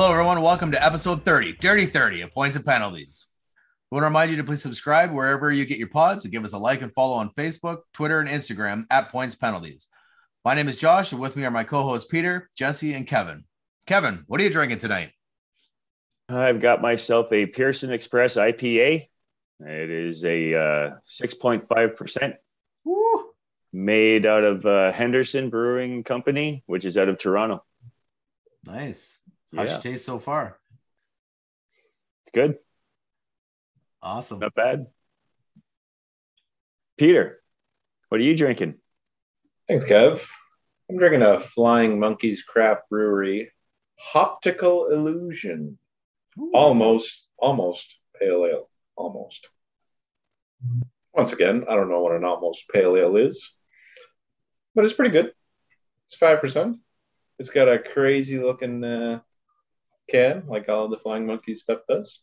Hello, everyone. Welcome to episode 30, Dirty 30 of Points and Penalties. We want to remind you to please subscribe wherever you get your pods and give us a like and follow on Facebook, Twitter, and Instagram at Points Penalties. My name is Josh, and with me are my co hosts Peter, Jesse, and Kevin. Kevin, what are you drinking tonight? I've got myself a Pearson Express IPA. It is a uh, 6.5% Woo. made out of uh, Henderson Brewing Company, which is out of Toronto. Nice. How's Yeah. your taste so far? It's good, Awesome. not bad. Peter, what are you drinking? Thanks, Kev. I'm drinking a Flying Monkeys Craft Brewery Optical Illusion. Ooh. Almost, almost pale ale. Almost. Once again, I don't know what an almost pale ale is, but it's pretty good. It's 5%. It's got a crazy looking uh, can, like all the Flying Monkeys stuff does,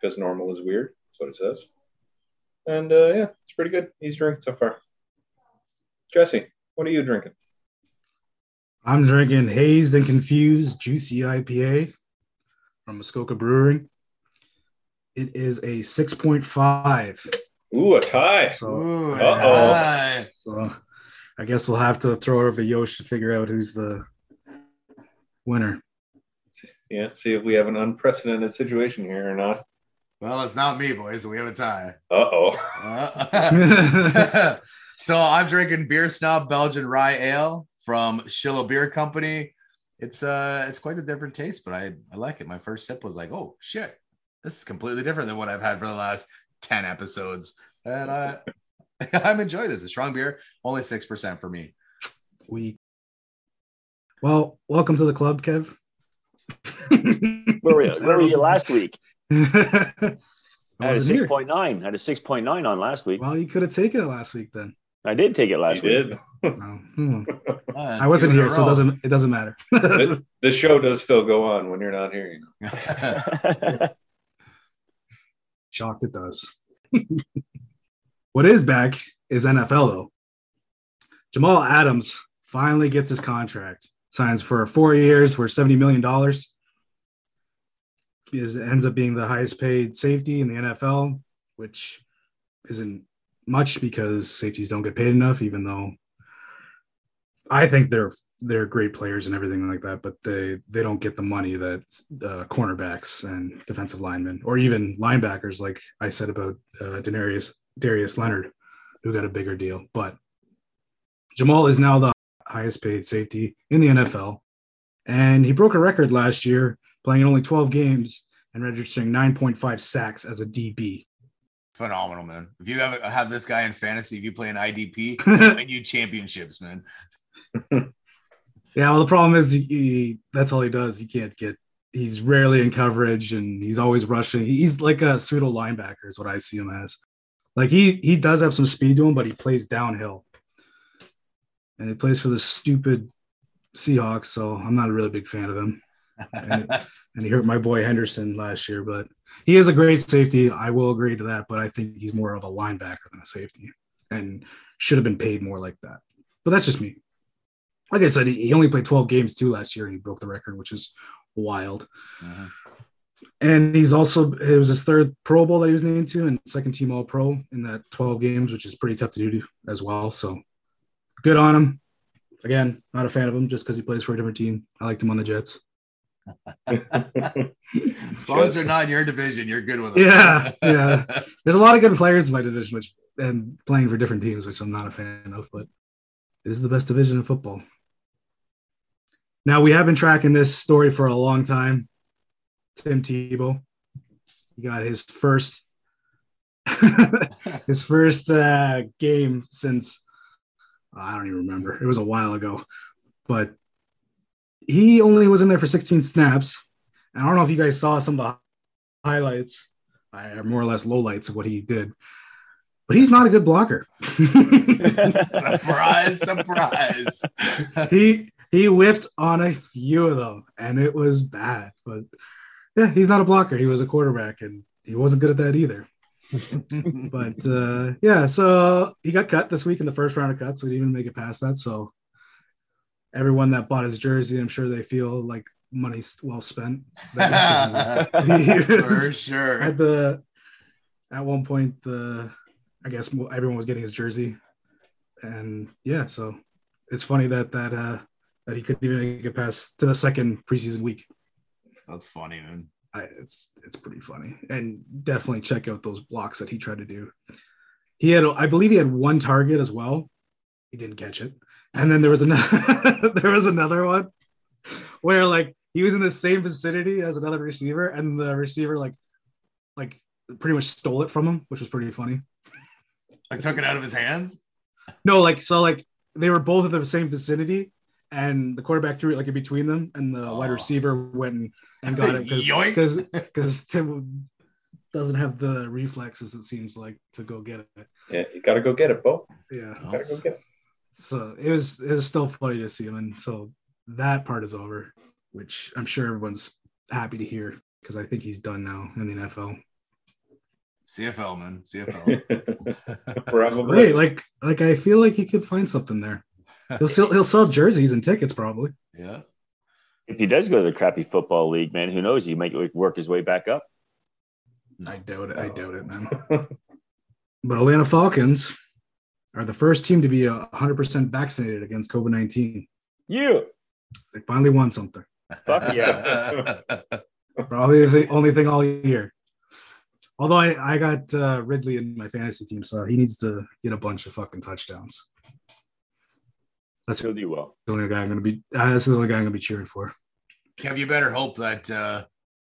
because normal is weird. That's what it says. And uh, yeah, it's pretty good. He's drinking so far. Jesse, what are you drinking? I'm drinking Hazed and Confused Juicy IPA from Muskoka Brewing. It is a 6.5. Ooh, a tie. So, Ooh, Uh-oh. nice. so I guess we'll have to throw it over to Yosh to figure out who's the winner. Yeah, see if we have an unprecedented situation here or not. Well, it's not me, boys. We have a tie. Uh oh. Uh, so I'm drinking Beer Snob Belgian Rye Ale from Shillow Beer Company. It's uh it's quite a different taste, but I I like it. My first sip was like, oh shit, this is completely different than what I've had for the last 10 episodes. And I I'm enjoying this. A strong beer, only six percent for me. We well, welcome to the club, Kev. Where were you, where were you last week? I I had a wasn't here. 6.9. I had a 6.9 on last week. Well, you could have taken it last week then. I did take it You last week. did. Oh, hmm. Uh, I wasn't here, so it doesn't it doesn't matter. the, the show does still go on when you're not here. You know? Shocked it does. what is back is NFL though. Jamal Adams finally gets his contract, signs for four years for $70 million. Is ends up being the highest paid safety in the NFL, which isn't much because safeties don't get paid enough, even though I think they're they're great players and everything like that, but they they don't get the money that uh, cornerbacks and defensive linemen or even linebackers, like I said about uh, Denarius Darius Leonard, who got a bigger deal. But Jamal is now the highest paid safety in the NFL, and he broke a record last year playing in only 12 games and registering 9.5 sacks as a DB. Phenomenal, man. If you have have this guy in fantasy, if you play an IDP, win you championships, man. Yeah, well, the problem is he, he- that's all he does. He can't get. He's rarely in coverage, and he's always rushing. He's like a pseudo linebacker, is what I see him as. Like he he does have some speed to him, but he plays downhill, and he plays for the stupid Seahawks. So I'm not a really big fan of him. And, and he hurt my boy Henderson last year, but he is a great safety. I will agree to that, but I think he's more of a linebacker than a safety, and should have been paid more like that. But that's just me like I said, he only played 12 games too last year and he broke the record, which is wild. Mhm. And he's also, it was his third Pro Bowl that he was named to and second team All Pro in that 12 games, which is pretty tough to do as well. So good on him. Again, not a fan of him just because he plays for a different team. I liked him on the Jets. As long as they're not in your division, you're good with them. Yeah, yeah. There's a lot of good players in my division, which and playing for different teams, which I'm not a fan of, but it is the best division in football. Now we have been tracking this story for a long time. Tim Tebow, he got his first his first uh, game since I don't even remember. It was a while ago, but he only was in there for 16 snaps. And I don't know if you guys saw some of the highlights, or more or less lowlights of what he did, but he's not a good blocker. surprise, surprise. he he whiffed on a few of them, and it was bad. But yeah, he's not a blocker. He was a quarterback, and he wasn't good at that either. But uh, yeah, so he got cut this week in the first round of cuts, so he didn't even make it past that. So everyone that bought his jersey, I'm sure they feel like money's well spent. For sure. At the at one point, the I guess everyone was getting his jersey, and yeah, so it's funny that that uh that he couldn't even make it past to the second preseason week. That's funny, man. I, it's it's pretty funny, and definitely check out those blocks that he tried to do. He had, I believe, he had one target as well. He didn't catch it, and then there was another there was another one where like he was in the same vicinity as another receiver, and the receiver like like pretty much stole it from him, which was pretty funny. I took it out of his hands. No, like so, like they were both in the same vicinity, and the quarterback threw it like in between them, and the Oh. wide receiver went and, and got it because because Tim doesn't have the reflexes. It seems like to go get it. Yeah, you got to go get it, Bo. Yeah, You got to go get it. so it was it was still funny to see him, and so that part is over, which I'm sure everyone's happy to hear because I think he's done now in the NFL. CFL, man. CFL. Probably. Right, like like I feel like he could find something there. He'll sell he'll sell jerseys and tickets probably. yeah. If he does go to the crappy football league, man, who knows? He might work his way back up. I doubt it. I doubt it, man. But Atlanta Falcons are the first team to be uh, 100% vaccinated against COVID 19. You. They finally won something. Fuck yeah. Probably the only thing all year. Although I, I got uh, Ridley in my fantasy team, so he needs to get a bunch of fucking touchdowns. That's He'll do well. the only guy I'm going to be. Uh, that's the only guy I'm going to be cheering for. Kev, you better hope that uh,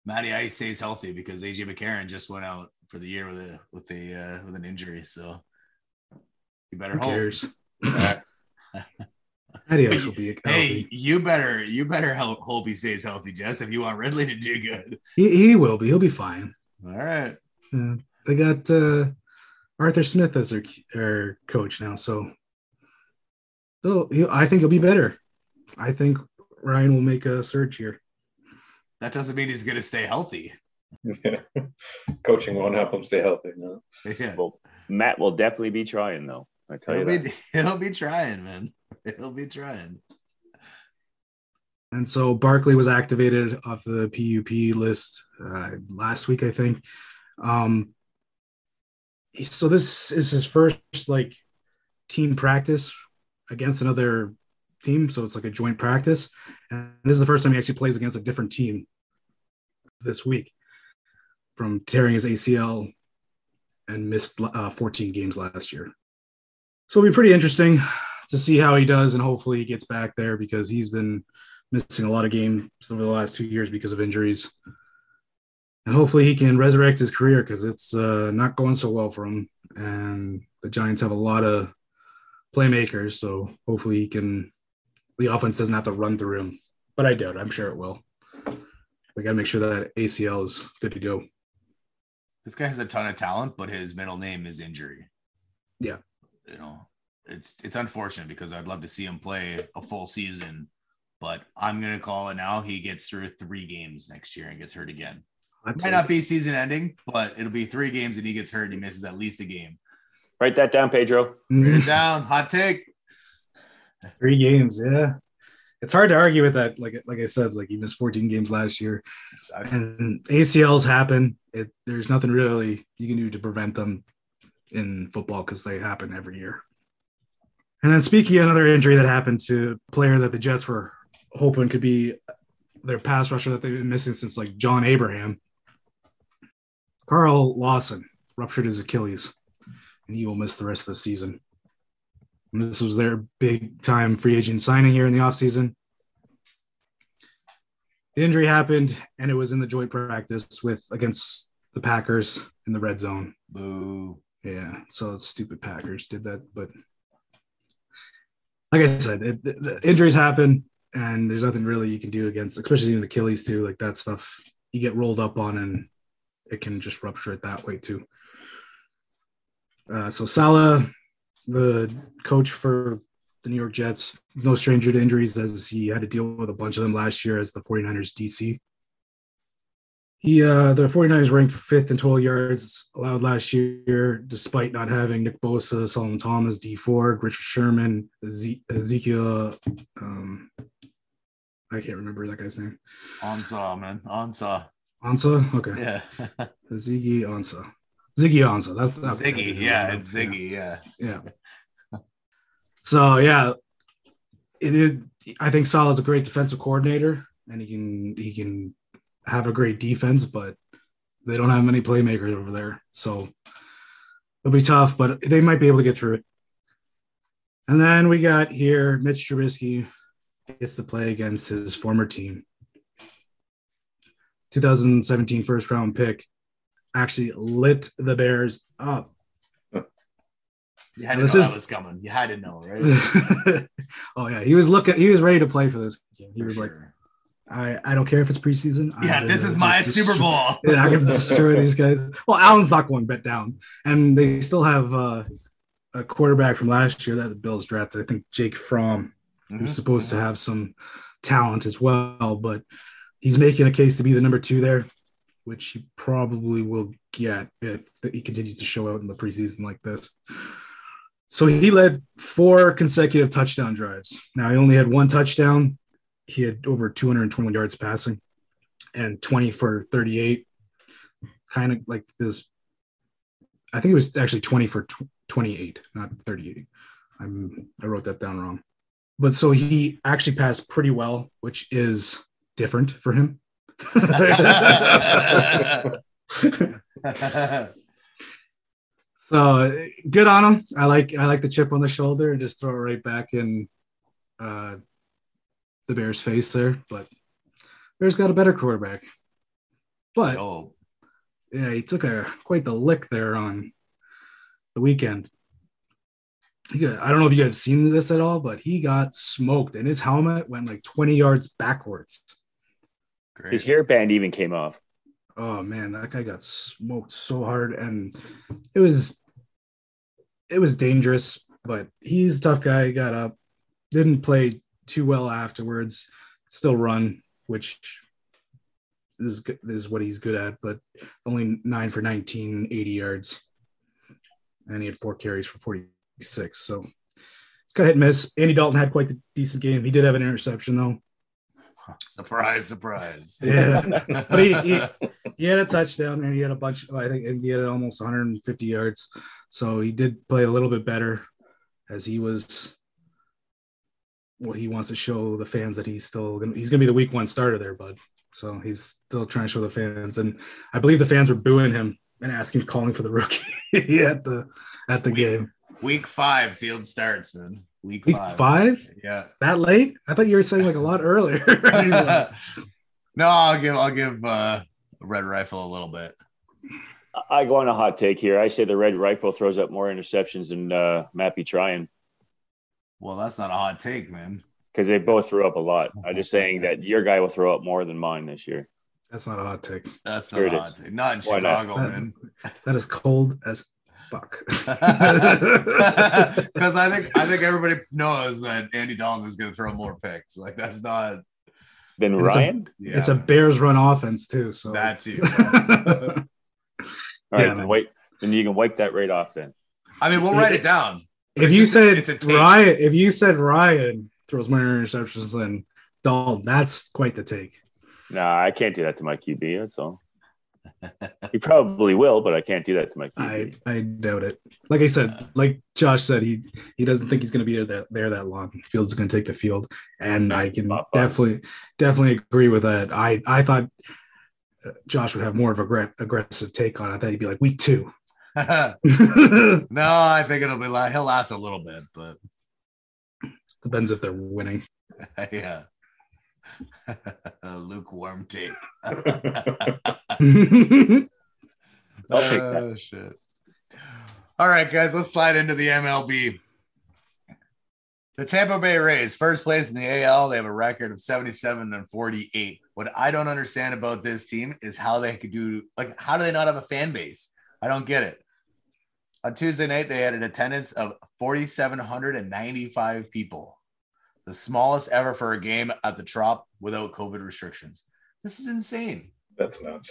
Matty Ice stays healthy because AJ McCarron just went out for the year with a with a uh, with an injury. So you better Who hope. cares? Adios will be Hey, you better you better help hope he stays healthy, Jess. If you want Ridley to do good. He, he will be. He'll be fine. All right. Uh, they got uh, Arthur Smith as their, their coach now, so they'll, he, I think he'll be better. I think Ryan will make a surge here. That doesn't mean he's gonna stay healthy. Coaching won't help him stay healthy. No. Yeah. Well, Matt will definitely be trying, though. I tell He'll you be, that. he'll be trying, man. He'll be trying. And so Barkley was activated off the PUP list uh, last week, I think. Um, so this is his first like team practice against another team. So it's like a joint practice. And this is the first time he actually plays against a different team this week from tearing his ACL and missed uh, 14 games last year. So it'll be pretty interesting to see how he does. And hopefully he gets back there because he's been missing a lot of games over the last two years because of injuries. And hopefully he can resurrect his career because it's uh, not going so well for him. And the Giants have a lot of playmakers. So hopefully he can, the offense doesn't have to run through him. But I doubt it. I'm sure it will. We got to make sure that ACL is good to go. This guy has a ton of talent, but his middle name is injury. Yeah. You know, it's it's unfortunate because I'd love to see him play a full season, but I'm gonna call it now. He gets through three games next year and gets hurt again. That's Might not be season ending, but it'll be three games and he gets hurt and he misses at least a game. Write that down, Pedro. Write it mm. down. Hot take. Three games, yeah. It's hard to argue with that. Like like I said, like he missed 14 games last year, and ACLs happen. It there's nothing really you can do to prevent them in football because they happen every year. And then speaking of another injury that happened to a player that the Jets were hoping could be their pass rusher that they've been missing since like John Abraham. Carl Lawson ruptured his Achilles, and he will miss the rest of the season. And this was their big time free agent signing here in the offseason. The injury happened, and it was in the joint practice with against the Packers in the red zone. Boo. Yeah, so stupid Packers did that, but like I said, it, the, the injuries happen, and there's nothing really you can do against, especially in Achilles too. Like that stuff, you get rolled up on, and it can just rupture it that way too. Uh, so Saleh, the coach for the New York Jets, is no stranger to injuries as he had to deal with a bunch of them last year as the 49ers DC. He uh the 49ers ranked fifth in total yards allowed last year, despite not having Nick Bosa, Solomon Thomas, Dee Ford, Richard Sherman, Eze- Ezekiel um I can't remember that guy's name. Ansah, man. Ansah. Ansah. Okay. Yeah. Ziggy Ansah. Ziggy Ansah. That, that- Ziggy. Yeah, it's Ziggy. Yeah. Yeah. So yeah, it is. I think Saleh's a great defensive coordinator, and he can he can have a great defense, but they don't have many playmakers over there, so it'll be tough. But they might be able to get through it. And then we got here Mitch Trubisky gets to play against his former team. 2017 first round pick actually lit the Bears up. You had to This know is- that was coming. You had to know, right? oh yeah, he was looking. He was ready to play for this game. He For was like. I, I don't care if it's preseason. yeah, this is my Super destroy- Bowl. Yeah, I can destroy these guys. Well, Allen's not going bet down, and they still have uh, a quarterback from last year that the Bills drafted. I think Jake Fromm, who's Mhm. supposed to have some talent as well, but he's making a case to be the number two there, which he probably will get if he continues to show out in the preseason like this. So he led four consecutive touchdown drives. Now he only had one touchdown. He had over 221 yards passing and 20 for 38. Kind of like this. I think it was actually 20 for tw- 28, not 38. I'm I wrote that down wrong. But so he actually passed pretty well, which is different for him. So good on him. I like I like the chip on the shoulder and just throw it right back in uh, the Bears' face there. But Bears got a better quarterback. But oh, yeah, he took a quite the lick there on the weekend. He got, I don't know if you guys seen this at all, but he got smoked and his helmet went like 20 yards backwards. Great. His hairband even came off. Oh man, that guy got smoked so hard, and it was it was dangerous. But he's a tough guy. He got up, didn't play too well afterwards. Still run, which is is what he's good at. But only nine for 19, 80 yards, and he had four carries for 46. So it's kind of hit and miss. Andy Dalton had quite the decent game. He did have an interception though. Surprise, surprise. Yeah, but he, he he had a touchdown and he had a bunch. I think he had almost 150 yards. So he did play a little bit better, as he was. Well, he wants to show the fans that he's still gonna, he's gonna be the week one starter there, bud. So he's still trying to show the fans, and I believe the fans were booing him and asking, calling for the rookie at the at the We- game. Week five field starts, man. Week, Week five. five? Yeah. That late? I thought you were saying like a lot earlier. no, I'll give I'll give uh Red Rifle a little bit. I go on a hot take here. I say the Red Rifle throws up more interceptions than uh, Matty trying Well, that's not a hot take, man. because they both threw up a lot. I'm just saying that your guy will throw up more than mine this year. That's not a hot take. That's not a hot is. take. Not in Why not? Chicago, man. That is cold as fuck. Because I think I think everybody knows that Andy Dalton is going to throw more picks. Like that's not. Then It's a- Ryan? Yeah, It's a Bears run offense too. So that's you. All right, Yeah, then wait. Then you can wipe that right off then. I mean, we'll write it down. if you just- said it's a. Ryan, if you said Ryan throws more interceptions than Dalton, that's quite the take. Nah, I can't do that to my QB. That's all. He probably will, but I can't do that to my I QB. I doubt it. Like I said, like Josh said, he he doesn't think he's going to be there that there that long. Fields is going to take the field, and I can definitely definitely agree with that. I I thought uh, Josh would have more of a aggra- aggressive take on it. I thought he'd be like week two. no, I think it'll be like he'll last a little bit, but Depends if they're winning. yeah. A lukewarm take. I'll take that. Oh, shit. All right, guys, let's slide into the MLB. The Tampa Bay Rays, first place in the AL, they have a record of 77 and 48. What I don't understand about this team is how they could do, like, how do they not have a fan base? I don't get it. On Tuesday night, they had an attendance of 4,795 people, the smallest ever for a game at the Trop without COVID restrictions. This is insane. That's nuts.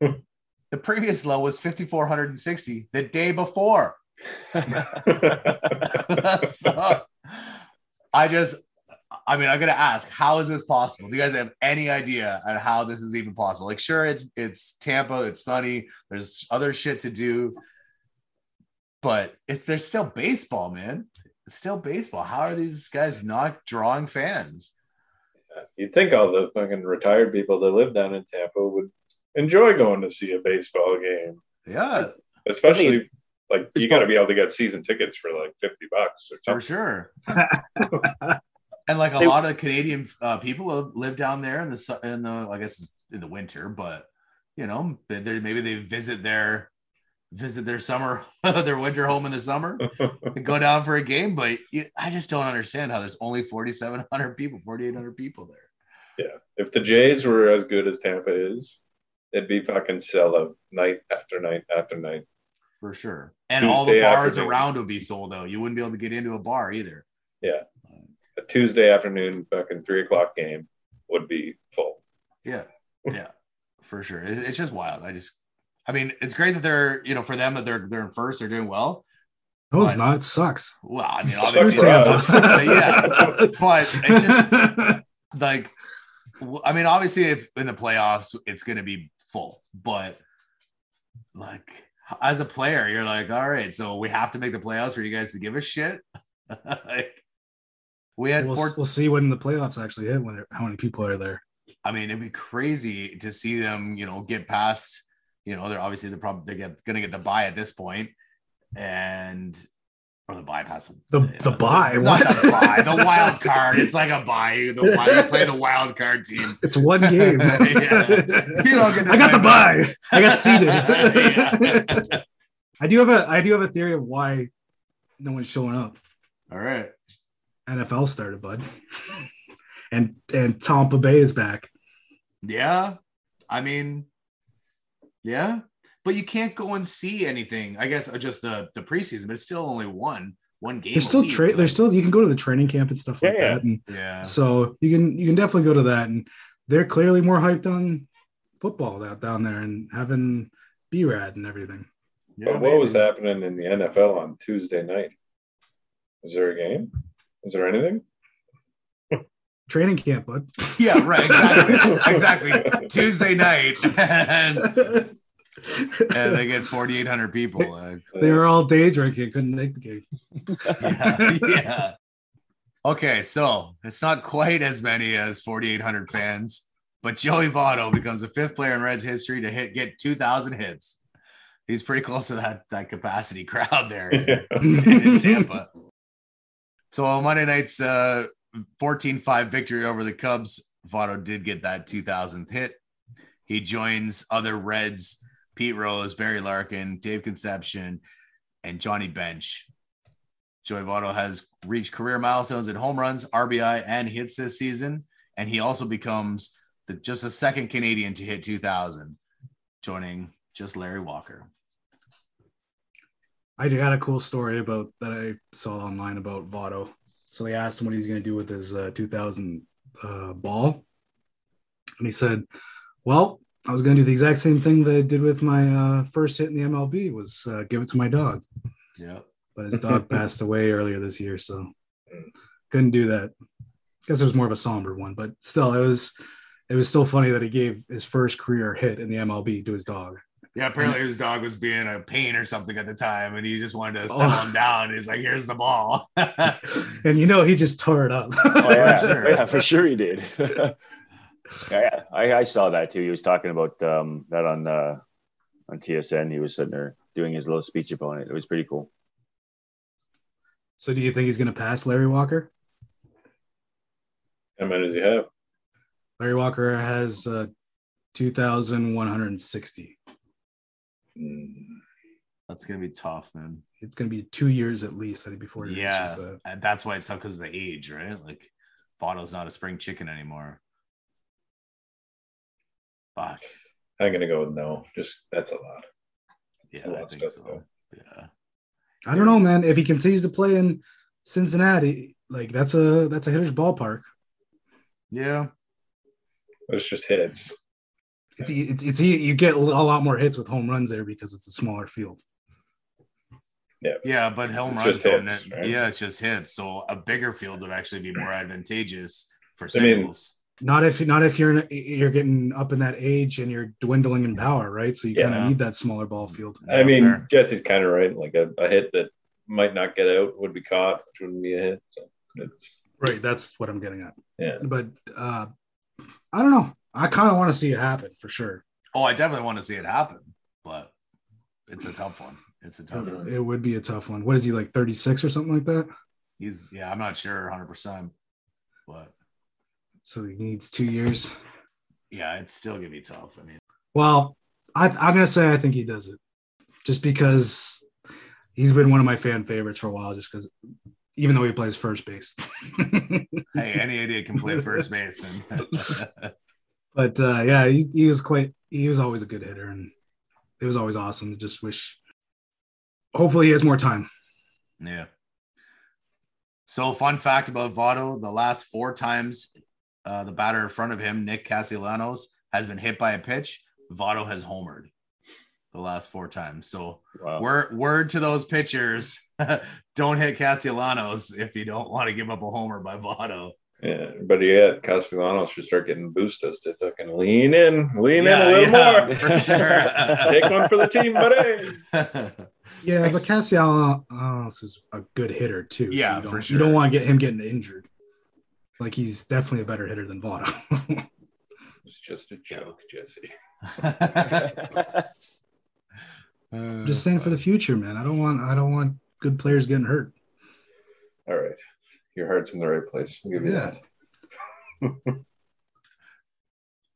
The previous low was 5,460 the day before. so I just, I mean, I'm gonna ask, how is this possible? Do you guys have any idea on how this is even possible? Like, sure, it's it's Tampa, it's sunny, there's other shit to do, but if there's still baseball, man, still baseball. How are these guys not drawing fans? You'd think all the fucking retired people that live down in Tampa would enjoy going to see a baseball game, Yeah, especially like you got to be able to get season tickets for like fifty bucks or something. for sure. and like a They- lot of Canadian uh, people live- live down there in the su- in the I guess in the winter, but you know they, they maybe they visit their visit their summer their winter home in the summer and go down for a game. But you, I just don't understand how there's only 4,700 people, 4,800 people there. Yeah. If the Jays were as good as Tampa is, it'd be fucking sell out night after night after night. For sure, and all the bars afternoon. around would be sold out. You wouldn't be able to get into a bar either. Yeah. A Tuesday afternoon fucking three o'clock game would be full. Yeah, yeah, for sure. It's just wild. I just, I mean, it's great that they're, you know, for them that they're they're in first, they're doing well. No, it's not. It sucks. Well, I mean, obviously, but yeah, but it's just like, I mean, obviously, if in the playoffs, it's going to be full, but like as a player, you're like, all right, so we have to make the playoffs for you guys to give a shit. like, we had we'll, four, we'll see when the playoffs actually hit. When how many people are there? I mean, it'd be crazy to see them, you know, get past, you know, they're obviously they're probably they're gonna get the buy at this point, and or the bypass The the buy. not What? the buy, the wild card. It's like a buy. The wild, you play the wild card team. It's one game. Yeah. You don't get the I got the buy buy. I got seated. Yeah. I do have a I do have a theory of why no one's showing up. All right. NFL started, bud. And and Tampa Bay is back. Yeah. I mean, yeah, but you can't go and see anything. I guess uh, just the the preseason, but it's still only one one game. There's a still week, tra- like- there's still you can go to the training camp and stuff like Yeah, yeah. that. And yeah. so you can you can definitely go to that. And they're clearly more hyped on football out down there and having B Rad and everything. yeah but what was happening in the NFL on Tuesday night? Is there a game? Is there anything? Training camp, bud. Yeah, right. Exactly. exactly. Tuesday night, and, and they get 4,800 people. Uh, they were all day drinking, couldn't make the game. yeah, yeah. Okay, so it's not quite as many as 4,800 fans, but Joey Votto becomes the fifth player in Reds history to hit get 2,000 hits. He's pretty close to that that capacity crowd there in Tampa. So on Monday night's uh, 14-5 victory over the Cubs, Votto did get that 2000th hit. He joins other Reds, Pete Rose, Barry Larkin, Dave Concepcion, and Johnny Bench. Joey Votto has reached career milestones in home runs, RBI, and hits this season, and he also becomes the, just the second Canadian to hit 2000, joining just Larry Walker. I got a cool story about that I saw online about Votto. So they asked him what he's going to do with his uh, 2000 uh, ball, and he said, "Well, I was going to do the exact same thing that I did with my uh, first hit in the MLB was uh, give it to my dog, Yeah. but his dog passed away earlier this year, so couldn't do that. I guess it was more of a somber one, but still, it was it was still funny that he gave his first career hit in the MLB to his dog. Yeah, apparently his dog was being a pain or something at the time, and he just wanted to Oh. settle him down. He's like, "Here's the ball." And you know, he just tore it up. Oh yeah, sure. yeah, for sure he did. yeah, I, I saw that too. He was talking about um, that on uh, on TSN. He was sitting there doing his little speech about it. It was pretty cool. So do you think he's going to pass Larry Walker? How many does he have? Larry Walker has uh, 2,160. Mm, Mm. That's gonna be tough, man. It's going to be two years at least that he before he Yeah, reaches that. and that's why it's tough because of the age, right? Like, Votto's not a spring chicken anymore. Fuck. I'm gonna go with no. Just that's a lot. Yeah, a lot I think so. though. Yeah. I don't know, man. If he continues to play in Cincinnati, like that's a that's a hitter's ballpark. Yeah. It's just hits. It's it's, it's you get a lot more hits with home runs there because it's a smaller field. Yeah, yeah, but home It's runs just don't. hits, right? Yeah, it's just hits. So a bigger field would actually be more advantageous for I mean- singles. Not if not if you're in, you're getting up in that age and you're dwindling in power, right? So you kind of need that smaller ball field. I Yeah, mean, fair. Jesse's kind of right. Like a, a hit that might not get out would be caught, which wouldn't be a hit. So it's Right, that's what I'm getting at. Yeah. But uh I don't know. I kind of want to see it happen for sure. oh, I definitely want to see it happen, but it's a tough one. It's a tough Mhm. one. It would be a tough one. What is he like 36 or something like that? He's yeah, I'm not sure 100, percent but So he needs two years. yeah, it's still gonna be tough. I mean, Well, I, I'm gonna say I think he does it, just because he's been one of my fan favorites for a while. Just because, even though he plays first base, hey, any idiot can play first base, and but uh, yeah, he, he was quite. He was always a good hitter, and it was always awesome. To just wish. Hopefully, he has more time. Yeah. So, fun fact about Votto: the last four times uh, the batter in front of him, Nick Castellanos, has been hit by a pitch, Votto has homered the last four times. So, Wow. word word to those pitchers: don't hit Castellanos if you don't want to give up a homer by Votto. Yeah, but yeah, Castellanos should start getting boosted to fucking lean in, lean in a little more. for sure. Take one for the team, buddy. Yeah, Ex- but Castellanos is a good hitter too. so Yeah, you don't, for You don't want to get him getting injured. Like he's definitely a better hitter than Votto. It's just a joke, Jesse. Uh, Just saying for the future, man. I don't want. I don't want good players getting hurt. All right, your heart's in the right place. I'll give you Yeah. that.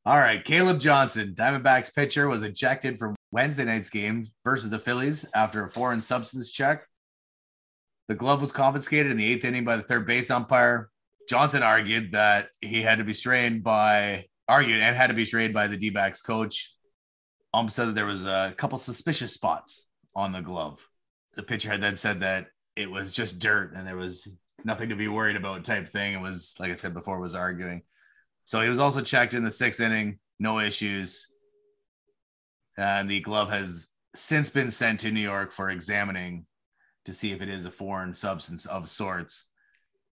All right, Caleb Johnson, Diamondbacks pitcher, was ejected from Wednesday night's game versus the Phillies after a foreign substance check. The glove was confiscated in the eighth inning by the third base umpire. Johnson argued that he had to be strained by argued and had to be strained by the D-backs coach. Ump said that there was a couple suspicious spots on the glove. The pitcher had then said that it was just dirt and there was nothing to be worried about type thing. It was like I said before, was arguing. So he was also checked in the sixth inning, no issues. And the glove has since been sent to New York for examining to see if it is a foreign substance of sorts.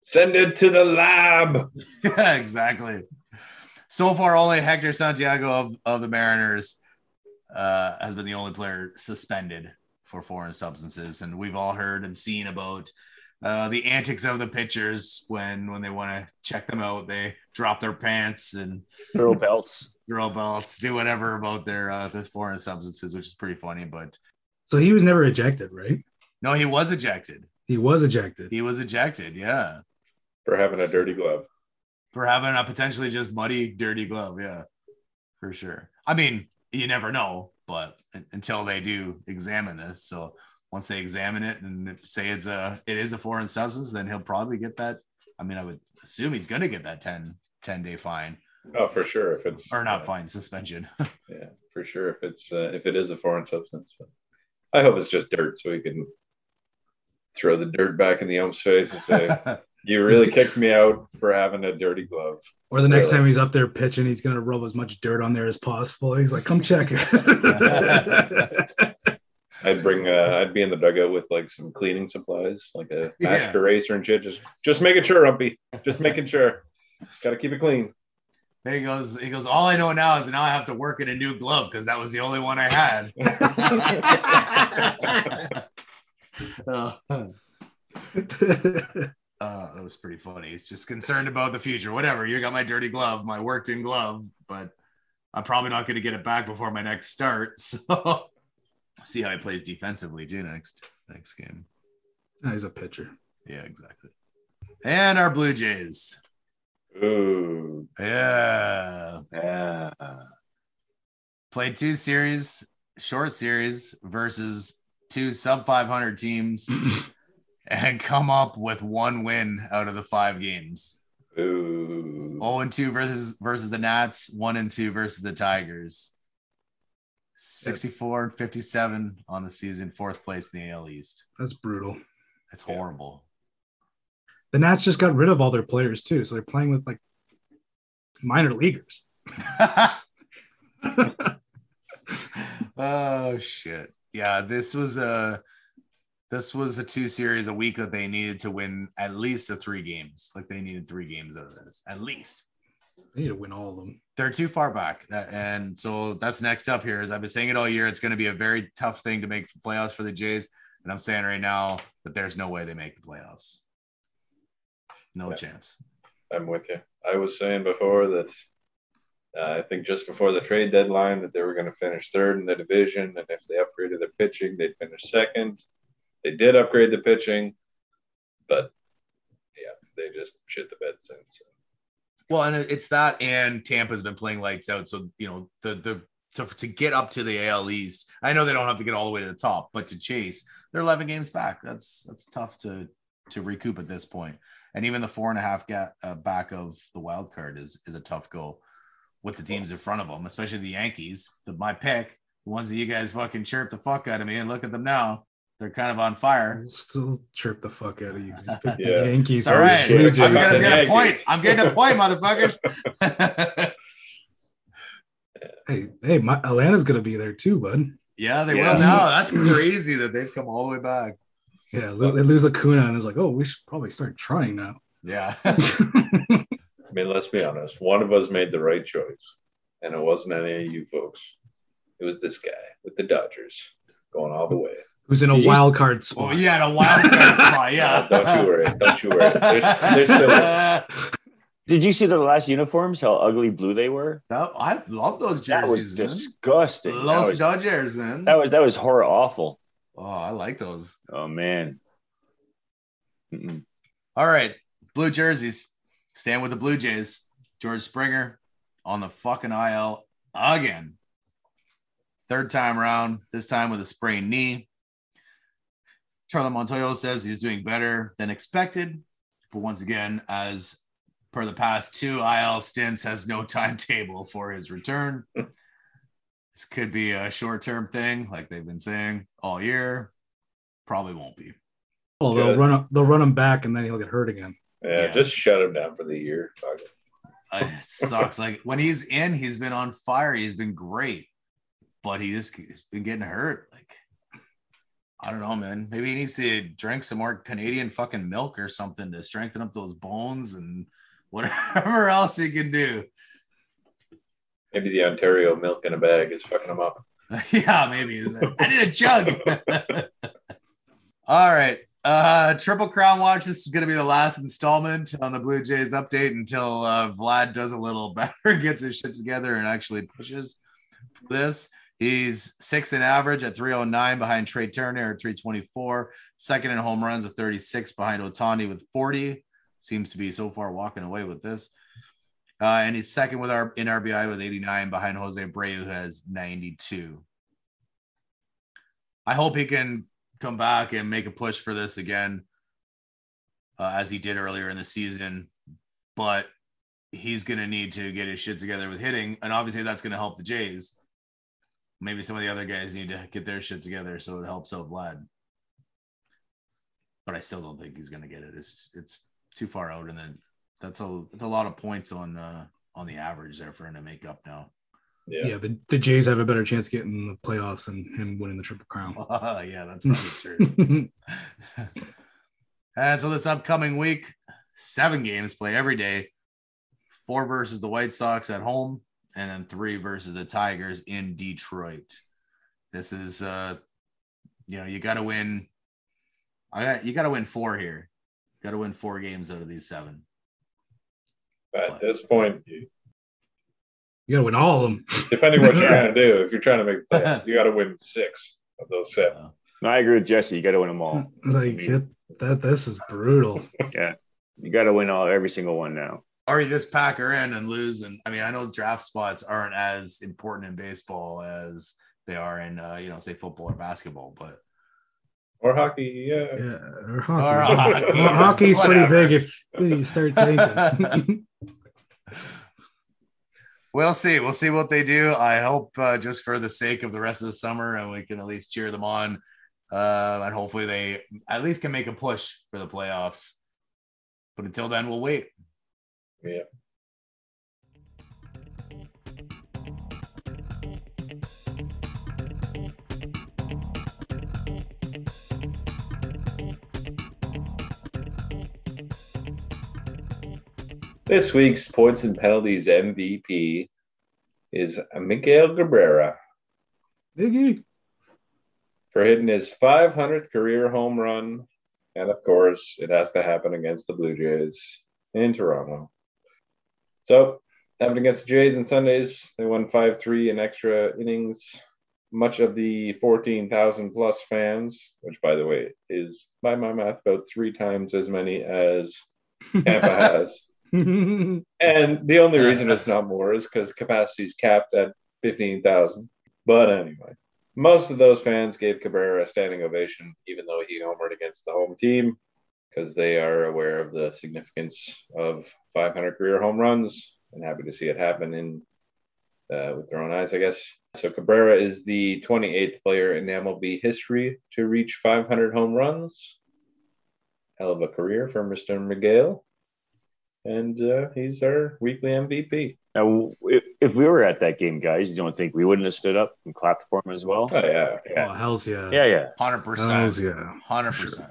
Send it to the lab. Yeah, exactly. So far, only Hector Santiago of, of the Mariners uh, has been the only player suspended for foreign substances. And we've all heard and seen about uh, the antics of the pitchers when when they want to check them out. They drop their pants and Throw belts. girl belts, do whatever about their uh, the foreign substances, which is pretty funny. But So he was never ejected, right? no, he was ejected. He was ejected. He was ejected. Yeah, for having a dirty glove. for having a potentially just muddy, dirty glove. Yeah, for sure. I mean, you never know, but until they do examine this, so once they examine it and say it's a it is a foreign substance, then he'll probably get that. I mean, I would assume he's going to get that 10, 10 day fine Oh, for sure. If it's or not uh, fine suspension. yeah, for sure. If it's uh, if it is a foreign substance, but I hope it's just dirt, so he can throw the dirt back in the ump's face and say, "You really kicked me out for having a dirty glove." Or the next Really? time he's up there pitching, he's gonna rub as much dirt on there as possible. He's like, "Come check it." I'd bring. Uh, I'd be in the dugout with like some cleaning supplies, like a Yeah. master eraser and shit. Just, just making sure, Rumpy. Just making sure. Got to keep it clean. he goes, he goes, all I know now is now I have to work in a new glove because that was the only one I had. Uh, Uh, that was pretty funny. He's just concerned about the future. Whatever. You got my dirty glove, my worked in glove, but I'm probably not going to get it back before my next start. So see how he plays defensively do next next game. No, he's a pitcher. Yeah, exactly. And our Blue Jays. Ooh, Yeah. Yeah. Played two series, short series versus two sub 500 teams and come up with one win out of the five games. ooh. 0 and 2 versus versus the Nats, 1 and 2 versus the Tigers. 64 and 57 on the season, fourth place in the AL East. That's brutal. That's horrible. The Nats just got rid of all their players too, so they're playing with like minor leaguers. oh shit. Yeah, this was a this was a two series a week that they needed to win at least the three games. Like they needed three games out of this, at least. They need to win all of them. They're too far back, That- and so that's next up here. As I've been saying it all year, it's going to be a very tough thing to make the playoffs for the Jays. And I'm saying right now that there's no way they make the playoffs. No Yeah. chance. I'm with you. I was saying before that uh, I think just before the trade deadline that they were going to finish third in the division, and if they upgraded their pitching, they'd finish second. They did upgrade the pitching, but yeah, they just shit the bed since. Well, and it's that, and Tampa's been playing lights out. So you know the the to, to get up to the AL East, I know they don't have to get all the way to the top, but to chase, they're 11 games back. That's that's tough to to recoup at this point. And even the four and a half ga- uh, back of the wild card is is a tough goal with the teams in front of them, especially the Yankees. The, my pick, the ones that you guys fucking chirp the fuck out of me, and look at them now. They're kind of on fire. I'll still chirp the fuck out of you. 'cause you picked the Yeah. Yankees. All or the right, Blue I'm shit. Gonna The get a point. I'm getting a point, motherfuckers. Hey, hey, my, Atlanta's gonna be there too, bud. Yeah, they Yeah. will now. That's crazy that they've come all the way back. Yeah, lo- they lose Acuna, and it's like, oh, we should probably start trying now. Yeah. I mean, let's be honest. One of us made the right choice, and it wasn't any of you folks. It was this guy with the Dodgers going all the way. Who's in a Did wild card oh, spot? yeah, a wild card spot. Yeah. Don't you worry. Don't you worry. There's, there's still, Did you see the last uniforms? How ugly blue they were. That- I love those jerseys. That was jerseys, man. disgusting. That Los was, Dodgers, man. that was that was horror awful. oh, I like those. Oh man. Mm-mm. All right, blue jerseys. Stand with the Blue Jays. George Springer on the fucking IL again. Third time around, this time with a sprained knee. Charlie Montoyo says he's doing better than expected, but once again, as per the past two IL stints, has no timetable for his return. this could be a short-term thing, like they've been saying all year. Probably won't be. Oh, they'll Good. run him, they'll run him back, and then he'll get hurt again. yeah, Yeah. just shut him down for the year. Fuck it. Uh, it sucks. like when he's in, he's been on fire. He's been great, but he just he's been getting hurt. Like I don't know, man. Maybe he needs to drink some more Canadian fucking milk or something to strengthen up those bones and whatever else he can do. Maybe the Ontario milk in a bag is fucking him up. yeah, maybe. I need a jug. All right. Uh Triple Crown Watch. This is gonna be the last installment on the Blue Jays update until uh Vlad does a little better, gets his shit together, and actually pushes this. He's sixth in average at 309 behind Trea Turner at 324. Second in home runs with 36 behind Ohtani with 40. Seems to be so far walking away with this. Uh, and he's second with our in RBI with 89 behind Jose Abreu, who has 92. I hope he can come back and make a push for this again, uh, as he did earlier in the season. But he's going to need to get his shit together with hitting, and obviously that's going to help the Jays. Maybe some of the other guys need to get their shit together so it helps out Vlad. But I still don't think he's going to get it. It's it's too far out, and then that's a that's a lot of points on uh, on the average there for him to make up now. Yeah. Yeah, the, the Jays have a better chance getting the playoffs and him winning the Triple Crown. yeah, that's probably true. and so this upcoming week, seven games play every day. Four versus the White Sox at home, and then three versus the Tigers in Detroit. This is uh you know, you gotta win. I got you gotta win four here. Gotta win four games out of these seven. At this point, you, you gotta win all of them. depending what you're trying to do, if you're trying to make the playoffs, you got to win six of those seven. Uh, No, I agree with Jesse. You got to win them all. Like it, that, this is brutal. Yeah, you got to win all every single one now. Or you just pack her in and lose. And I mean, I know draft spots aren't as important in baseball as they are in, uh, you know, say football or basketball, but Or hockey, yeah. Yeah, or Or hockey. hockey. Well, hockey's pretty big if you start tanking. we'll see. We'll see what they do. I hope uh, just for the sake of the rest of the summer, and we can at least cheer them on. Uh, and hopefully they at least can make a push for the playoffs. But until then, we'll wait. Yeah. This week's points and penalties MVP is Miguel Cabrera. Miggy. For hitting his 500th career home run. And of course, it has to happen against the Blue Jays in Toronto. So, happened against the Jays on Sundays. They won 5 3 in extra innings. Much of the 14,000 plus fans, which by the way is by my math about three times as many as Tampa has. And the only reason it's not more is because capacity is capped at 15,000. But anyway, most of those fans gave Cabrera a standing ovation, even though he homered against the home team, because they are aware of the significance of 500 career home runs and happy to see it happen in uh, with their own eyes, I guess. So Cabrera is the 28th player in MLB history to reach 500 home runs. Hell of a career for Mr. Miguel. And uh, he's our weekly MVP. Now, if, if we were at that game, guys, you don't think we wouldn't have stood up and clapped for him as well? Oh, yeah. Oh, hell's yeah. Yeah, yeah. Hundred Hells percent. yeah. Hundred Sure. percent.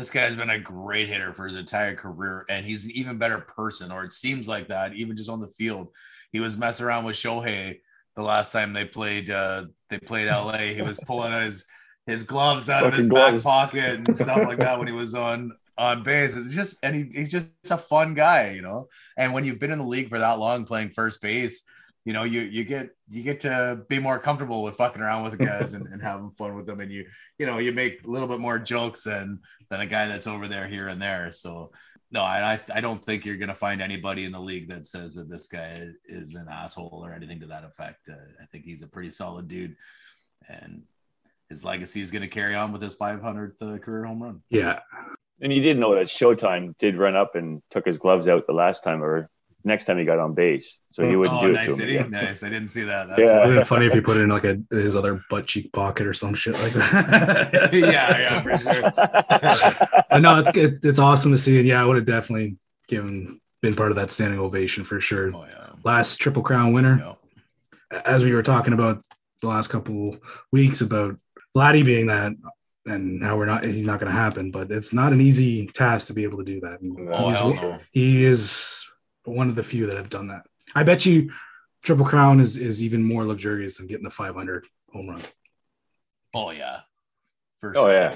This guy's been a great hitter for his entire career, and he's an even better person, or it seems like that, even just on the field. He was messing around with Shohei the last time they played. Uh, they played LA. He was pulling his his gloves out of his Fucking back pocket and stuff like that when he was on on base. It's just and he, he's just a fun guy, you know. And when you've been in the league for that long playing first base, you know, you you get you get to be more comfortable with fucking around with guys and, and having fun with them, and you you know you make a little bit more jokes than than a guy that's over there here and there. So no, I I, I don't think you're gonna find anybody in the league that says that this guy is an asshole or anything to that effect. Uh, I think he's a pretty solid dude, and his legacy is gonna carry on with his 500th uh, career home run. Yeah. And you did know that Showtime did run up and took his gloves out the last time or next time he got on base. So he wouldn't oh, do it nice, to him. did he? again. Nice. I didn't see that. That's Yeah. It'd be funny if he put it in like a his other butt cheek pocket or some shit like that. yeah, yeah, for sure. but no, it's it, it's awesome to see, and yeah, I would have definitely given been part of that standing ovation for sure. Oh yeah. Last Triple Crown winner, Yeah. as we were talking about the last couple weeks about Vladdy being that, and how we're not, he's not going to happen. But it's not an easy task to be able to do that. And No. Oh, he's- hell no. he is one of the few that have done that. I bet you Triple Crown is is even more luxurious than getting the 500 home run. Oh yeah. For oh, yeah.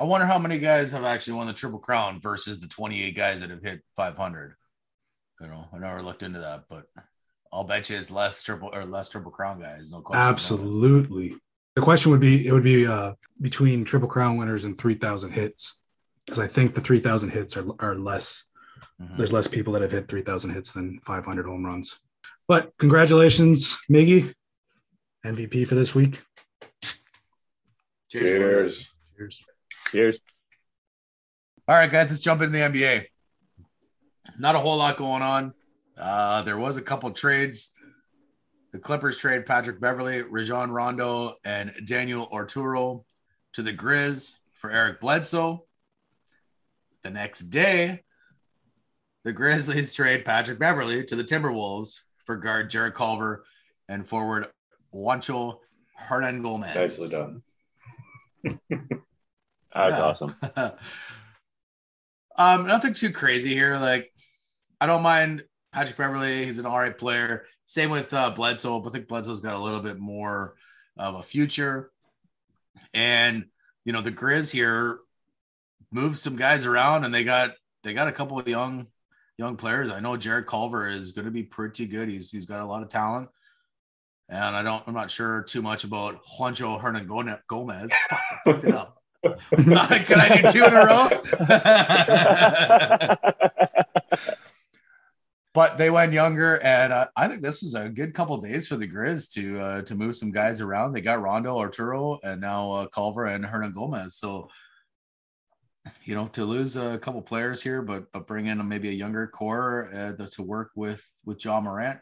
I wonder how many guys have actually won the triple crown versus the 28 guys that have hit 500. You know, I never looked into that, but I'll bet you it's less triple or less triple crown guys. No question. Absolutely. The question would be it would be uh, between Triple Crown winners and 3,000 hits because I think the 3,000 hits are, are less. Mhm. There's less people that have hit 3,000 hits than 500 home runs. But congratulations, Miggy, MVP for this week. Cheers. Cheers. Cheers. All right, guys, let's jump into the NBA. Not a whole lot going on. Uh, there was a couple trades. The Clippers trade Patrick Beverley, Rajon Rondo, and Daniel Oturu to the Grizz for Eric Bledsoe. The next day, the Grizzlies trade Patrick Beverley to the Timberwolves for guard Jarrett Culver and forward Juancho Hernangomez. Nicely done. That was Yeah. awesome. um, nothing too crazy here. Like, I don't mind Patrick Beverley. He's an all right player. Same with uh, Bledsoe. But I think Bledsoe's got a little bit more of a future. And you know, the Grizz here moved some guys around, and they got they got a couple of young young players. I know Jarrett Culver is going to be pretty good. He's he's got a lot of talent. And I don't, I'm not sure too much about Juancho Hernan Gomez. Fuck, I fucked it up. Can I do two in a row? but they went younger, and uh, I think this was a good couple days for the Grizz to uh, to move some guys around. They got Rondo, Oturu, and now uh, Culver and Hernangomez. So, you know, to lose a couple players here, but but bring in maybe a younger core uh, to work with with Ja Morant.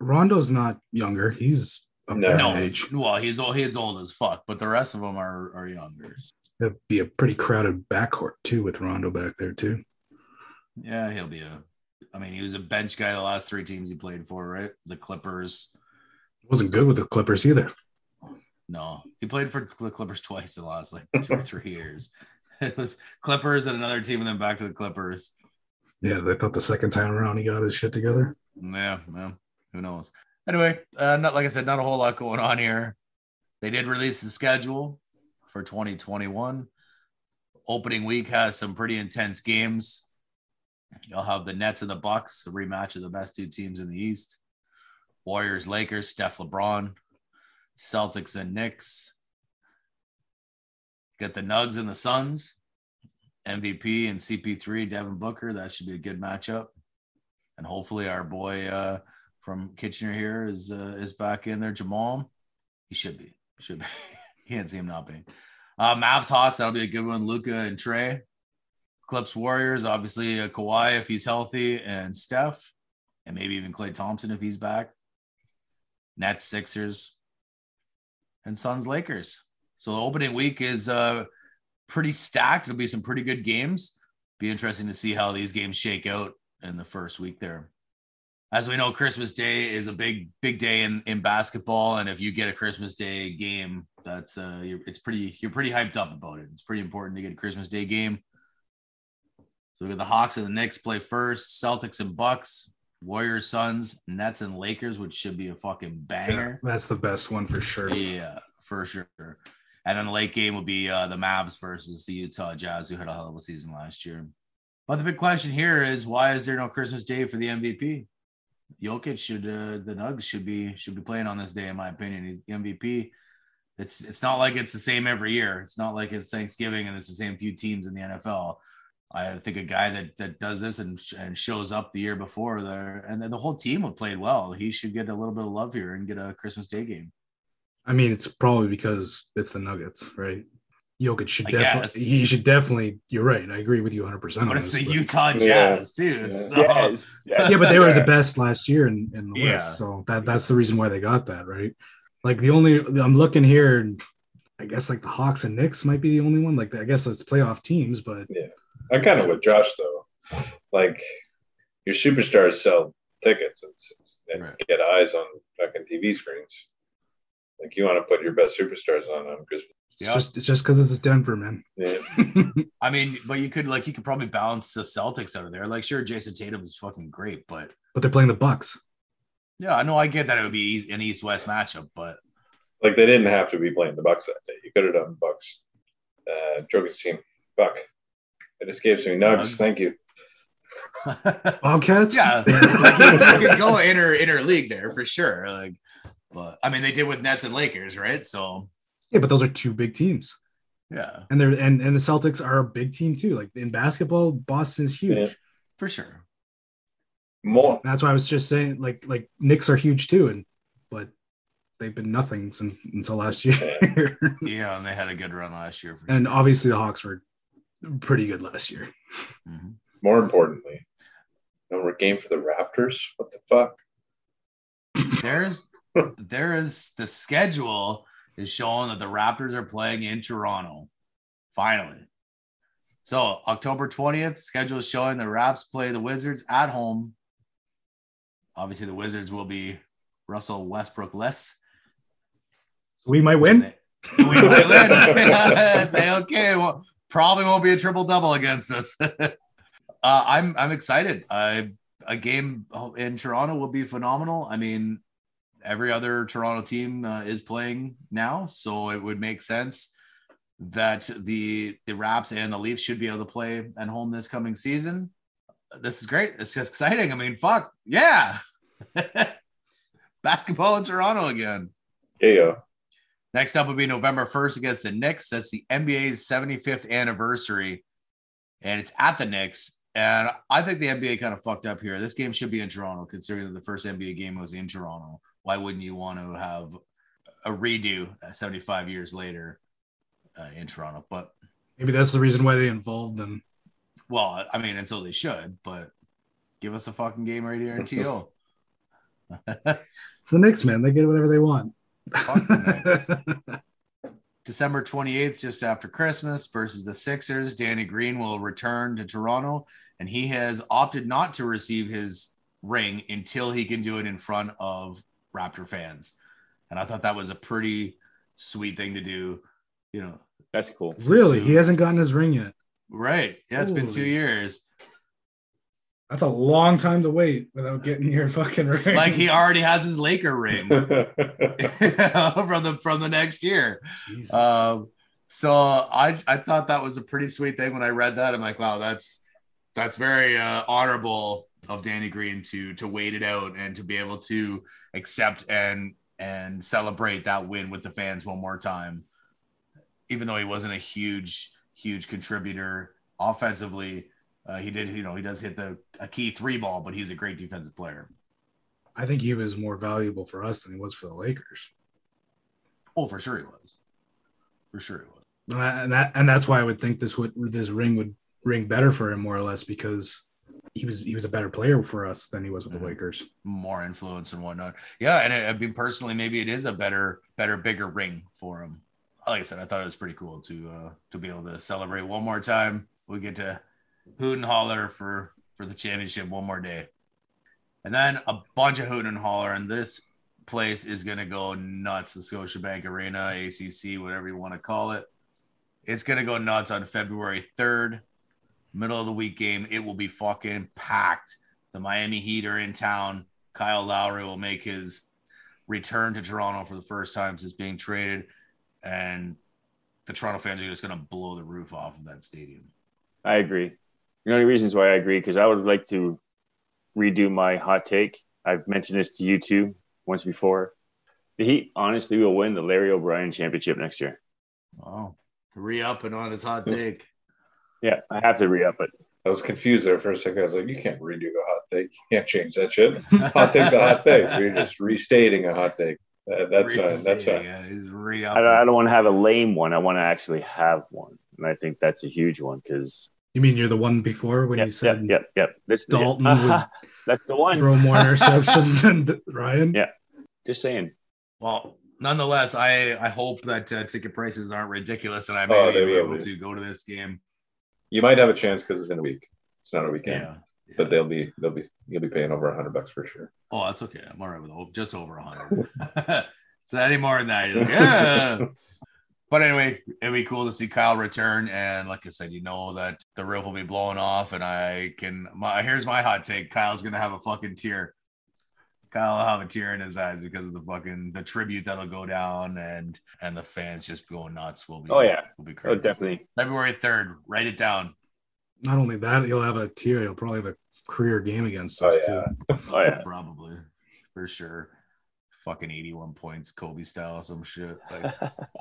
Rondo's not younger. He's up No. No, age. well, he's old. He's old as fuck, but the rest of them are are younger. It'd be a pretty crowded backcourt too with Rondo back there too. Yeah, he'll be a. I mean, he was a bench guy the last three teams he played for, right? The Clippers. Wasn't good with the Clippers either. No, he played for the Clippers twice in the last like two or three years. It was Clippers and another team, and then back to the Clippers. Yeah, they thought the second time around he got his shit together. Yeah, man. Who knows? Anyway, uh, not like I said, not a whole lot going on here. They did release the schedule for 2021. Opening week has some pretty intense games. You'll have the Nets and the Bucks, a rematch of the best two teams in the East. Warriors, Lakers, Steph LeBron, Celtics and Knicks. Got the Nugs and the Suns, MVP and CP3, Devin Booker. That should be a good matchup. And hopefully our boy uh, from Kitchener here is uh, is back in there. Jamal, he should be. Should be. Can't see him not being. Uh, Mavs Hawks, that'll be a good one. Luka and Trey. Clips Warriors, obviously uh, Kawhi if he's healthy, and Steph, and maybe even Klay Thompson if he's back. Nets, Sixers, and Suns, Lakers. So the opening week is uh, pretty stacked. It'll be some pretty good games. Be interesting to see how these games shake out in the first week there. As we know, Christmas Day is a big, big day in, in basketball, and if you get a Christmas Day game, that's uh, you're, it's pretty, you're pretty hyped up about it. It's pretty important to get a Christmas Day game. So we got the Hawks and the Knicks play first, Celtics and Bucks, Warriors, Suns, Nets and Lakers, which should be a fucking banger. Yeah, that's the best one for sure. Yeah, for sure. And then the late game will be uh, the Mavs versus the Utah Jazz, who had a hell of a season last year. But the big question here is why is there no Christmas Day for the MVP? Jokic should uh, the Nugs should be should be playing on this day, in my opinion. He's the MVP. It's it's not like it's the same every year. It's not like it's Thanksgiving and it's the same few teams in the NFL. I think a guy that that does this and, and shows up the year before there, and then the whole team have played well. He should get a little bit of love here and get a Christmas Day game. I mean, it's probably because it's the Nuggets, right? Jokic should definitely. He should definitely. You're right. I agree with you 100. percent But it's the but, Utah Yeah. Jazz too. Yeah. So Yes. Yeah. yeah, but they were the best last year in, in the Yeah. list, so that that's the reason why they got that, right? Like the only I'm looking here, and I guess like the Hawks and Knicks might be the only one. Like I guess it's playoff teams, but yeah, I'm kind of with Josh though. Like your superstars sell tickets and, and Right. get eyes on fucking TV screens. Like you want to put your best superstars on them Christmas. it's Yeah. just it's just because it's a Denver, man. Yeah. I mean, but you could like you could probably balance the Celtics out of there. Like, sure, Jayson Tatum is fucking great, but but they're playing the Bucks. yeah, I know I get that it would be an East West matchup, but Like they didn't have to be playing the Bucks that day. You could have done Bucks. Uh Jokic team. Fuck. It just gave me nugs. Nugs. Thank you. Bobcats. yeah, like, you, you could go inter inter league there for sure. Like, but I mean, they did with Nets and Lakers, right? So yeah, but those are two big teams, yeah, and they're and and the Celtics are a big team too. Like in basketball, Boston is huge. Yeah. for sure. More. That's why I was just saying, like like Knicks are huge too, and but they've been nothing since until last year. Yeah, and they had a good run last year. For and sure. obviously the Hawks were pretty good last year. Mhm. More importantly, no more game for the Raptors. What the fuck? there's there is the schedule is showing that the Raptors are playing in Toronto. Finally. So October 20th, schedule is showing the Raps play the Wizards at home. Obviously, the Wizards will be Russell Westbrook less. We might win. We might win. Say, okay, well, probably won't be a triple double against us. uh, I'm I'm excited. I a game in Toronto will be phenomenal. I mean, every other Toronto team uh, is playing now, so it would make sense that the the Raps and the Leafs should be able to play at home this coming season. This is great. It's just exciting. I mean, fuck yeah, basketball in Toronto again. Yeah. Next up would be November 1st against the Knicks. That's the NBA's 75th anniversary, and it's at the Knicks. And I think the NBA kind of fucked up here. This game should be in Toronto, considering that the first NBA game was in Toronto. Why wouldn't you want to have a redo uh, 75 years later uh, in Toronto? But Maybe that's the reason why they involved them. well, I mean, and so they should. But give us a fucking game right here in TO. It's the Knicks, man. They get whatever they want. Fuck the Knicks. December 28th, just after Christmas, versus the Sixers. Danny Green will return to Toronto, and he has opted not to receive his ring until he can do it in front of Raptor fans. And I thought that was a pretty sweet thing to do. You know, That's cool. really, he hasn't gotten his ring yet. right. Yeah, it's been two years. That's a long time to wait without getting your fucking ring. Like he already has his Laker ring from the from the next year. Jesus. Um, so I I thought that was a pretty sweet thing when I read that. I'm like, wow, that's that's very uh, honorable of Danny Green to to wait it out and to be able to accept and and celebrate that win with the fans one more time, even though he wasn't a huge huge contributor offensively. Uh, he did, you know, he does hit the a key three ball, but he's a great defensive player. I think he was more valuable for us than he was for the Lakers. Oh, for sure he was. For sure he was. And and that and that's why I would think this would this ring would ring better for him more or less because he was he was a better player for us than he was with Mhm. the Lakers. more influence and whatnot. Yeah, and I I mean personally, maybe it is a better, better, bigger ring for him. Like I said, I thought it was pretty cool to uh to be able to celebrate one more time. We get to hoot and holler for for the championship one more day, and then a bunch of hoot and holler, and this place is gonna go nuts. The Scotiabank Arena, ACC, whatever you want to call it, it's gonna go nuts on February third, middle of the week game. It will be fucking packed. The Miami Heat are in town. Kyle Lowry will make his return to Toronto for the first time since being traded, and the Toronto fans are just going to blow the roof off of that stadium. I agree. The only reasons why I agree because I would like to redo my hot take. I've mentioned this to you too once before. The Heat honestly will win the Larry O'Brien championship next year. Wow, re and on his hot hmm. take. Yeah, I have to re up it. I was confused there for a second. I was like, you can't redo a hot take. You can't change that shit. Hot take's a hot take. You're just restating a hot take. Uh, that's fine. That's fine. Yeah, he's re I don't, I don't want to have a lame one. I want to actually have one, and I think that's a huge one because You mean you're the one before when yep, you said yep, yep, yep. This, Dalton yeah. that's the one. throw more interceptions than Ryan? Yeah. Just saying. Well, nonetheless, I I hope that uh, ticket prices aren't ridiculous, and I may Oh, be able be. to go to this game. You might have a chance because it's in a week. It's not a weekend, Yeah. but they'll be they'll be you'll be paying over a hundred bucks for sure. Oh, that's okay. I'm all right with o- just over a hundred. so any more than that, you're like, yeah. but anyway, it'd be cool to see Kyle return. And like I said, you know that the roof will be blowing off, and I can. My here's my hot take: Kyle's gonna have a fucking tear. Kyle will have a tear in his eyes because of the fucking the tribute that'll go down, and and the fans just going nuts. Will be. Oh, yeah. will be oh, crazy. Oh, definitely. February third. Write it down. Not only that, he'll have a tear. He'll probably have a career game against Oh, us yeah. too. Oh yeah. Probably for sure. Fucking 81 points, Kobe style, some shit. Like,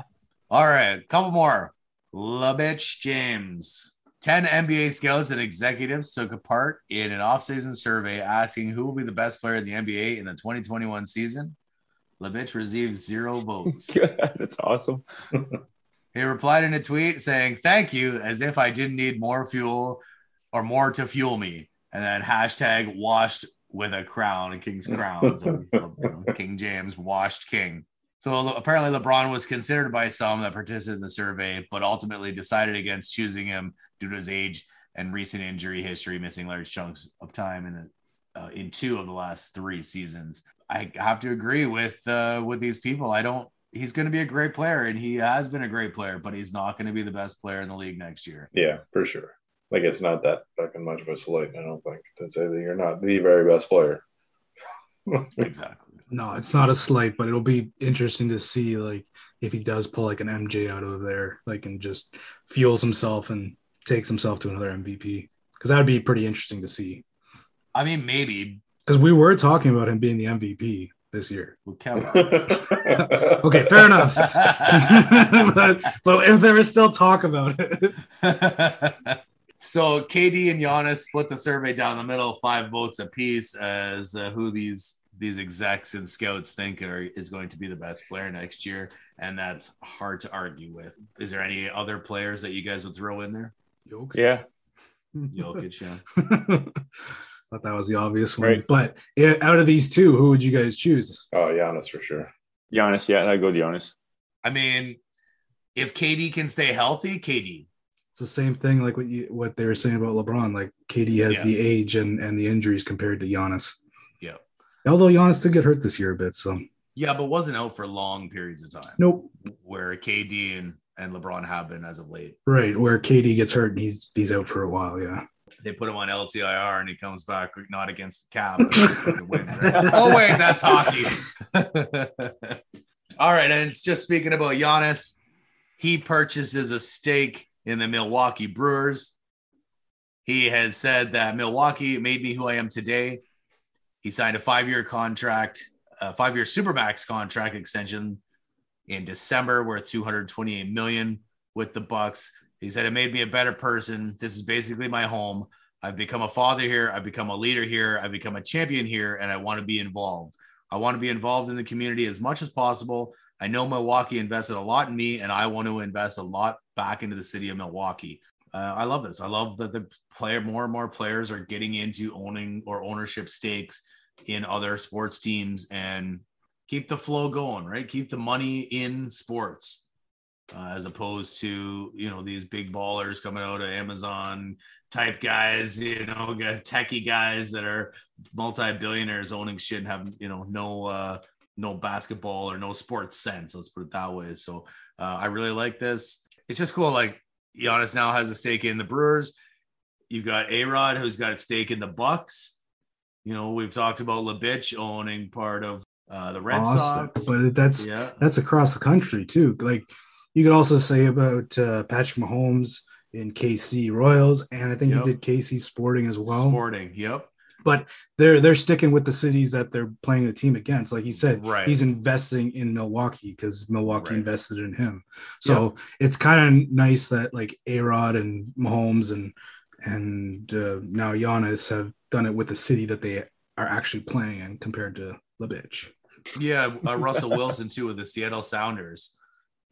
all right, couple more. LaBitch James. 10 NBA scouts and executives took a part in an offseason survey asking who will be the best player in the NBA in the 2021 season. LaBitch received zero votes. that's awesome. He replied in a tweet saying, Thank you, as if I didn't need more fuel or more to fuel me. And then hashtag washed with a crown, a king's crown. So, you know, King James, washed king. So apparently, LeBron was considered by some that participated in the survey, but ultimately decided against choosing him due to his age and recent injury history, missing large chunks of time in the, uh, in two of the last three seasons. I have to agree with uh, with these people. I don't. He's going to be a great player, and he has been a great player, but he's not going to be the best player in the league next year. Yeah, for sure. Like it's not that fucking much of a slight. I don't think to say that you're not the very best player. Exactly. No, it's not a slight, but it'll be interesting to see like if he does pull like an MJ out of there, like and just fuels himself and takes himself to another MVP. Because that would be pretty interesting to see. I mean, maybe Because we were talking about him being the MVP this year. Okay, fair enough. but, but if there is still talk about it, so KD and Giannis split the survey down the middle, five votes apiece, as uh, who these these execs and scouts think are is going to be the best player next year, and that's hard to argue with. Is there any other players that you guys would throw in there? Jokic. Yeah. Jokic, yeah. Thought that was the obvious one. Right. But out of these two, who would you guys choose? oh, Giannis for sure. Giannis. Yeah, I go with Giannis. I mean, if KD can stay healthy, KD. It's the same thing like what you what they were saying about LeBron. Like KD has Yeah. the age and and the injuries compared to Giannis. Although Giannis did get hurt this year a bit, so Yeah, but wasn't out for long periods of time. nope. Where KD and, and LeBron have been as of late. Right, where KD gets hurt and he's he's out for a while. Yeah, they put him on LTIR and he comes back not against the cap. oh wait, that's hockey. All right, and it's just speaking about Giannis. He purchases a stake in the Milwaukee Brewers. He has said that Milwaukee made me who I am today. He signed a five-year contract, a five-year supermax contract extension in December worth 228 million with the Bucks. He said it made me a better person. This is basically my home. I've become a father here. I've become a leader here. I've become a champion here, and I want to be involved. I want to be involved in the community as much as possible. I know Milwaukee invested a lot in me, and I want to invest a lot back into the city of Milwaukee. Uh, I love this. I love that the player, more and more players are getting into owning or ownership stakes in other sports teams and keep the flow going, right? Keep the money in sports uh, as opposed to, you know, these big ballers coming out of Amazon type guys, you know, techie guys that are multi-billionaires owning shit and have, you know, no, uh, no basketball or no sports sense. Let's put it that way. So uh, I really like this. It's just cool. Like Giannis now has a stake in the Brewers. You've got A Rod who's got a stake in the Bucks. You know, we've talked about LeBitch owning part of uh, the Red. Sox, but that's yeah. that's across the country too. Like you could also say about uh, Patrick Mahomes in KC Royals, and I think yep. he did KC Sporting as well. Sporting, yep. But they're they're sticking with the cities that they're playing the team against. Like he said, right. he's investing in Milwaukee because Milwaukee right. invested in him. So yep. it's kind of nice that like A Rod and Mahomes and and uh, now Giannis have done it with the city that they are actually playing in compared to LeBitch. Yeah, uh, Russell Wilson too with the Seattle Sounders.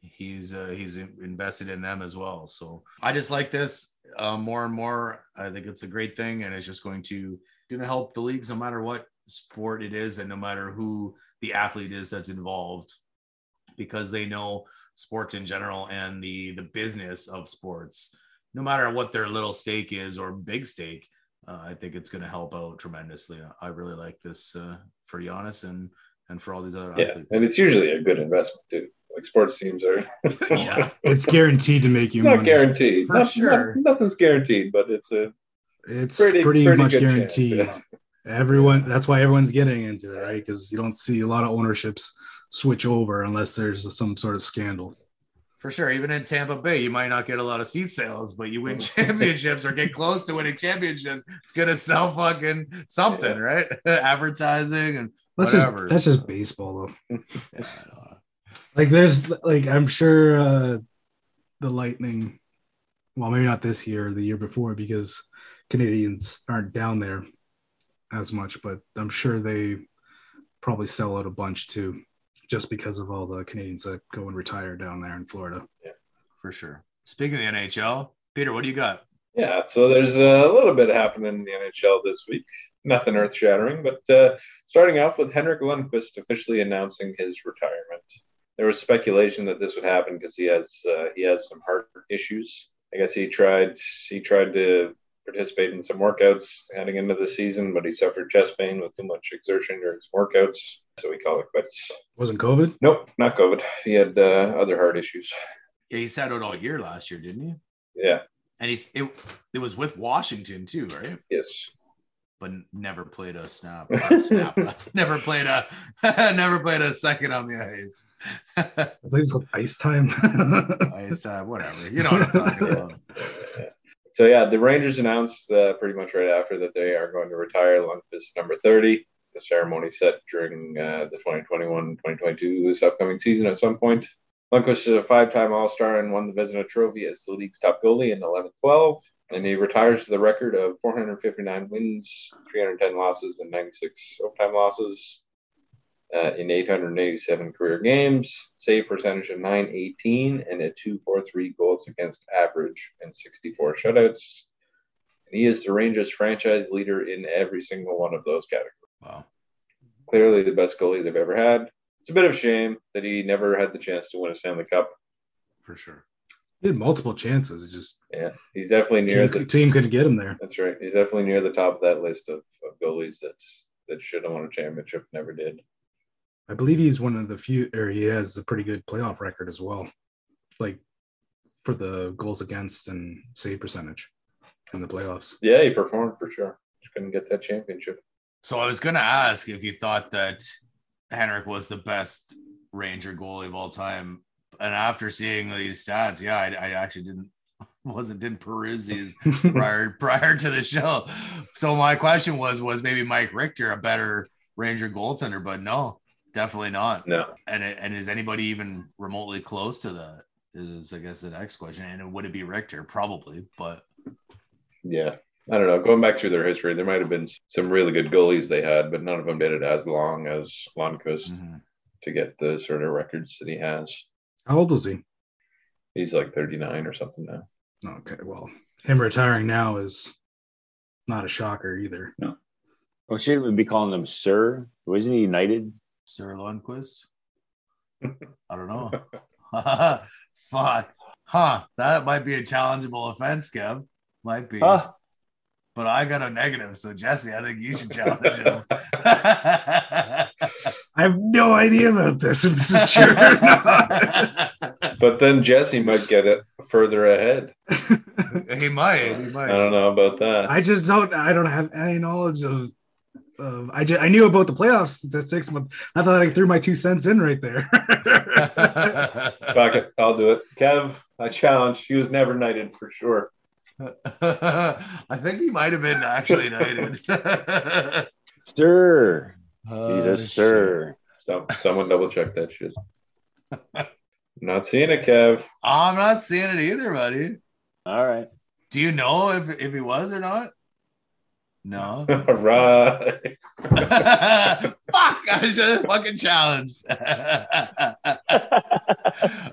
He's uh, he's invested in them as well. So I just like this uh, more and more. I think it's a great thing, and it's just going to going to help the leagues no matter what sport it is, and no matter who the athlete is that's involved, because they know sports in general and the the business of sports no matter what their little stake is or big stake, uh, I think it's going to help out tremendously. I really like this uh, for Giannis and and for all these other yeah, athletes. and it's usually a good investment too. Like sports teams are, yeah, it's guaranteed to make you not money. guaranteed, for not, sure. Not, nothing's guaranteed, but it's a it's pretty, pretty, pretty much guaranteed. Chance, yeah. Everyone, that's why everyone's getting into it, right? Because you don't see a lot of ownerships switch over unless there's some sort of scandal for sure. Even in Tampa Bay, you might not get a lot of seat sales, but you win championships or get close to winning championships. It's gonna sell fucking something, yeah. right? Advertising and that's whatever. just that's just baseball though. yeah, like there's like I'm sure uh the Lightning, well maybe not this year or the year before because Canadians aren't down there as much, but I'm sure they probably sell out a bunch too just because of all the Canadians that go and retire down there in Florida. Yeah, for sure. Speaking of the NHL, Peter, what do you got? Yeah, so there's a little bit happening in the NHL this week. Nothing earth shattering, but uh, starting off with Henrik Lundqvist officially announcing his retirement. There was speculation that this would happen because he has uh, he has some heart issues. I guess he tried he tried to participate in some workouts heading into the season, but he suffered chest pain with too much exertion during his workouts. So we call it quits. Wasn't COVID? Nope, not COVID. He had uh, other heart issues. Yeah, he sat out all year last year, didn't he? Yeah. And he's it, it was with Washington too, right? Yes. But never played a snap. snap. never played a never played a second on the ice. I think it's called ice time. ice time, whatever. You know what I'm talking about. So yeah, the Rangers announced uh, pretty much right after that they are going to retire Lundqvist number 30 the ceremony set during uh, the 2021-2022 this upcoming season at some point. Lundqvist is a five-time All-Star and won the Vezina Trophy as the league's top goalie in 11-12, and he retires to the record of 459 wins, 310 losses, and 96 overtime losses uh, in 887 career games, save percentage of 918, and a 243 goals against average and 64 shutouts. And he is the Rangers franchise leader in every single one of those categories. Wow. Clearly the best goalie they've ever had. It's a bit of a shame that he never had the chance to win a Stanley Cup. For sure. He had multiple chances. It just yeah, he's definitely near team, the team couldn't get him there. That's right. He's definitely near the top of that list of, of goalies that's that should have won a championship, never did. I believe he's one of the few, or he has a pretty good playoff record as well, like for the goals against and save percentage. in the playoffs. Yeah, he performed for sure. Just couldn't get that championship. So I was gonna ask if you thought that Henrik was the best Ranger goalie of all time, and after seeing these stats, yeah, I, I actually didn't wasn't didn't peruse these prior prior to the show. So my question was was maybe Mike Richter a better Ranger goaltender, but no, definitely not. No, And and is anybody even remotely close to that? Is I guess the next question. And would it be Richter? Probably, but yeah, I don't know. Going back through their history, there might have been some really good goalies they had, but none of them did it as long as Lundqvist mhm. to get the sort of records that he has. How old was he? He's like 39 or something now. Okay, well, him retiring now is not a shocker either. No. Well, should we be calling him Sir? Wasn't he United? Sir Lundqvist. I don't know. Fuck. Huh. That might be a challengeable offense, Kev. Might be. Huh? But I got a negative. So, Jesse, I think you should challenge him. I have no idea about this if this is true or not. But then Jesse might get it further ahead. he might. He I don't know about that. I just don't. I don't have any knowledge of. Of I just I knew about the playoff statistics, but I thought I threw my two cents in right there. Fuck it, I'll do it. Kev, I challenge. He was never knighted for sure. I think he might have been actually knighted. Sir. He's a Sir. So, someone double check that shit. Not seeing it, Kev. I'm not seeing it either, buddy. All right. Do you know if, if he was or not? No. right. Fuck! I should have fucking challenge. uh,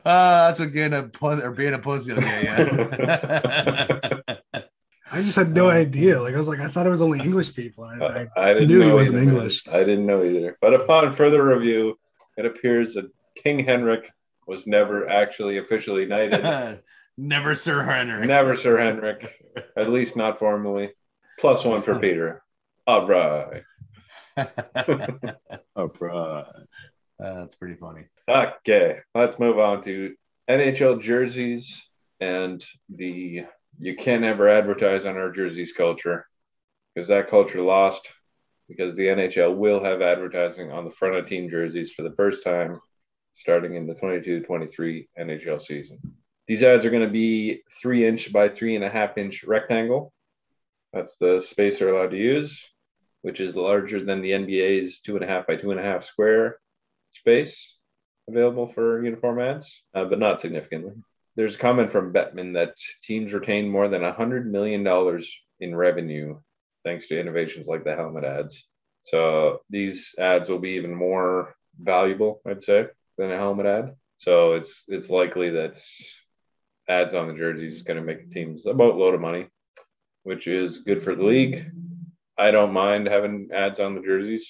that's what getting a pussy or being a pussy will get you. I just had no idea. Like I was like, I thought it was only English people. I, I, I didn't knew he know wasn't either. English. I didn't know either. But upon further review, it appears that King Henrik was never actually officially knighted. Never Sir Henrik. Never Sir Henrik, at least not formally. Plus one for Peter. All right. All right. that's pretty funny. Okay, let's move on to NHL jerseys and the you can't ever advertise on our jerseys culture because that culture lost because the NHL will have advertising on the front of team jerseys for the first time starting in the 22 23 NHL season. These ads are going to be three inch by three and a half inch rectangle. That's the space they're allowed to use, which is larger than the NBA's two and a half by two and a half square space available for uniform ads, uh, but not significantly. There's a comment from Bettman that teams retain more than $100 million in revenue thanks to innovations like the helmet ads. So these ads will be even more valuable, I'd say, than a helmet ad. So it's it's likely that ads on the jerseys is going to make teams a boatload of money, which is good for the league. I don't mind having ads on the jerseys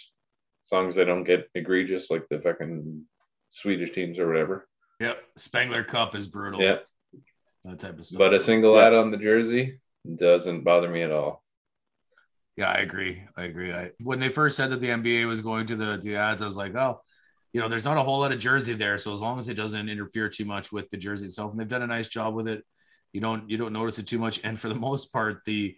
as long as they don't get egregious like the fucking Swedish teams or whatever. Yep. Spengler Cup is brutal. Yeah. That type of stuff. But a single Yeah. ad on the jersey doesn't bother me at all. Yeah, I agree. I agree. I, when they first said that the NBA was going to the, the ads, I was like, oh, you know, there's not a whole lot of jersey there. So as long as it doesn't interfere too much with the jersey itself, and they've done a nice job with it, you don't you don't notice it too much. And for the most part, the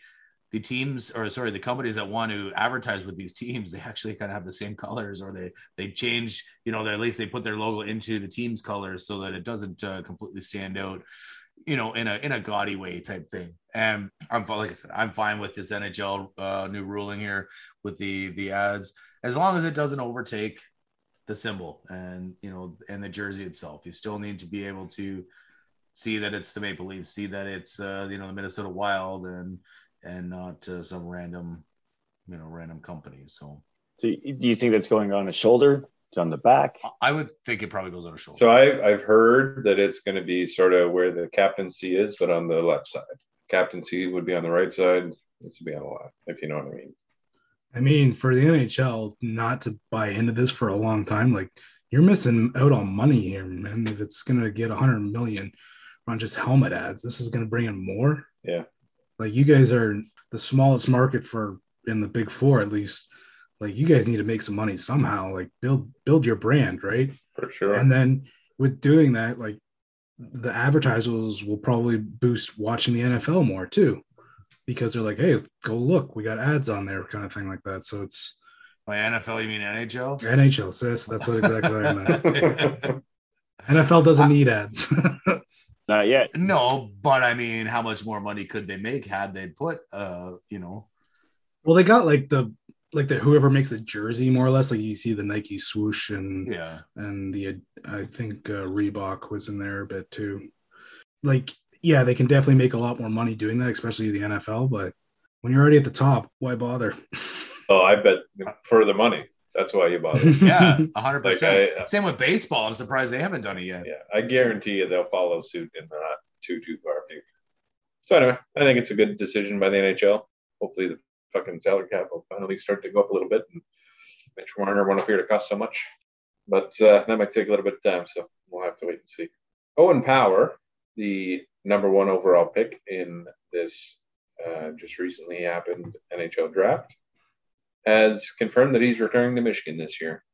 the teams or sorry, the companies that want to advertise with these teams, they actually kind of have the same colors, or they they change, you know, at least they put their logo into the team's colors so that it doesn't uh, completely stand out you know, in a in a gaudy way type thing. And I'm like I said, I'm fine with this NHL uh, new ruling here with the the ads as long as it doesn't overtake the symbol and you know and the jersey itself. You still need to be able to see that it's the Maple Leafs, see that it's uh, you know the Minnesota Wild, and and not uh, some random you know random company. So So do you think that's going on the shoulder, on the back? I would think it probably goes on a shoulder. So I've, I've heard that it's going to be sort of where the captaincy is, but on the left side. Captaincy would be on the right side. This would be on the left, if you know what I mean. I mean, for the NHL not to buy into this for a long time, like you're missing out on money here, man. If it's gonna get 100 million on just helmet ads, this is gonna bring in more. Yeah. Like you guys are the smallest market for in the Big Four, at least. Like you guys need to make some money somehow. Like build build your brand, right? For sure. And then with doing that, like the advertisers will probably boost watching the NFL more too, because they're like, hey, go look, we got ads on there, kind of thing like that. So it's By NFL, you mean NHL? NHL. So that's, that's what exactly I meant. NFL doesn't need ads. Not yet. No, but I mean, how much more money could they make had they put, uh, you know, well, they got like the like the whoever makes the jersey more or less. Like you see the Nike swoosh and yeah, and the I think uh, Reebok was in there a bit too. Like, yeah, they can definitely make a lot more money doing that, especially the NFL. But when you're already at the top, why bother? Oh, I bet for the money. That's why you bought it. yeah, hundred Like, percent. Same with baseball. I'm surprised they haven't done it yet. yeah, I guarantee you they'll follow suit in the not too too far future. So anyway, I think it's a good decision by the NHL. Hopefully, the fucking salary cap will finally start to go up a little bit, and Mitch Marner won't appear to cost so much. But uh, that might take a little bit of time, so we'll have to wait and see. Owen Power, the number one overall pick in this uh, just recently happened NHL draft, has confirmed that he's returning to Michigan this year.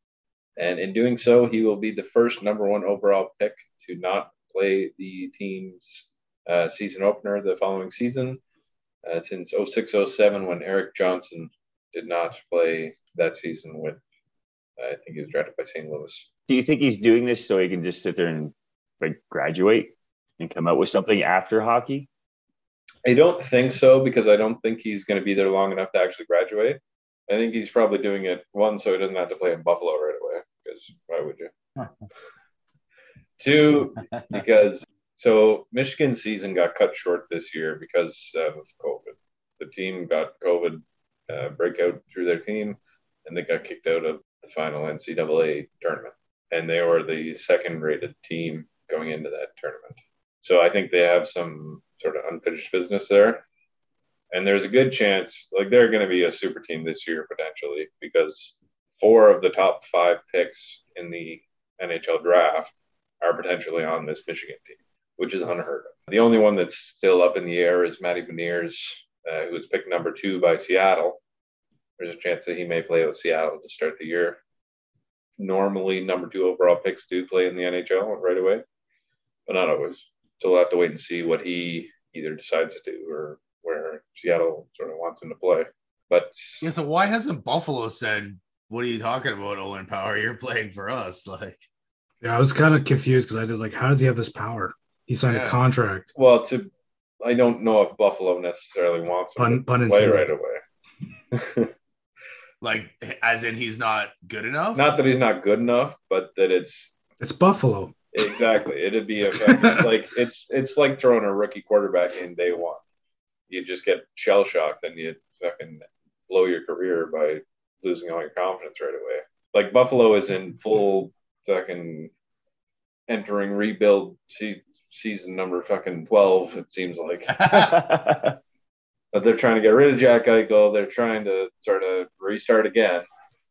And in doing so, he will be the first number one overall pick to not play the team's uh, season opener the following season uh, since 06 07 when Erik Johnson did not play that season with, I think he was drafted by St. Louis. Do you think he's doing this so he can just sit there and like graduate and come out with something after hockey? I don't think so because I don't think he's going to be there long enough to actually graduate. I think he's probably doing it one so he doesn't have to play in Buffalo right away because why would you? Two, because so Michigan's season got cut short this year because of COVID. The team got COVID uh, breakout through their team, and they got kicked out of the final NCAA tournament. And they were the second-rated team going into that tournament. So I think they have some sort of unfinished business there. And there's a good chance, like they're going to be a super team this year potentially, because four of the top five picks in the NHL draft are potentially on this Michigan team, which is unheard of. The only one that's still up in the air is Matty Beniers, uh, who was picked number two by Seattle. There's a chance that he may play with Seattle to start the year. Normally, number two overall picks do play in the NHL right away, but not always. So we'll have to wait and see what he either decides to do or Seattle sort of wants him to play. But Yeah, so why hasn't Buffalo said, "What are you talking about, Owen Power? You're playing for us." Like, Yeah, I was kind of confused because I was like, how does he have this power? He signed Yeah. a contract. well, to I don't know if Buffalo necessarily wants him Pun, to pun play intended. right away. like as in he's not good enough. Not that he's not good enough, but that it's It's Buffalo. exactly it'd be a like it's it's like throwing a rookie quarterback in day one. You just get shell shocked and you fucking blow your career by losing all your confidence right away. Like Buffalo is in full fucking entering rebuild se- season number fucking twelve. It seems like. but they're trying to get rid of Jack Eichel. They're trying to sort of restart again,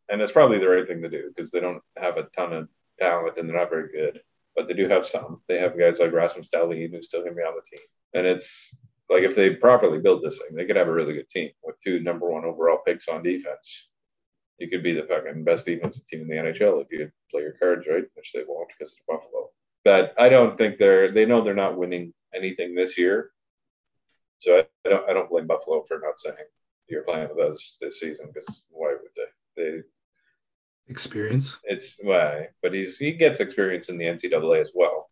and it's probably the right thing to do because they don't have a ton of talent and they're not very good, but they do have some. They have guys like Rasmus Dahlin who's still going to be on the team, and it's like if they properly build this thing, they could have a really good team with two number one overall picks on defense. You could be the fucking best defensive team in the NHL if you play your cards right, which they won't because it's Buffalo. But I don't think they're. They know they're not winning anything this year, so I, I don't I don't blame Buffalo for not saying you're playing with us this season because why would they? They Experience, it's why, but he's he gets experience in the NCAA as well,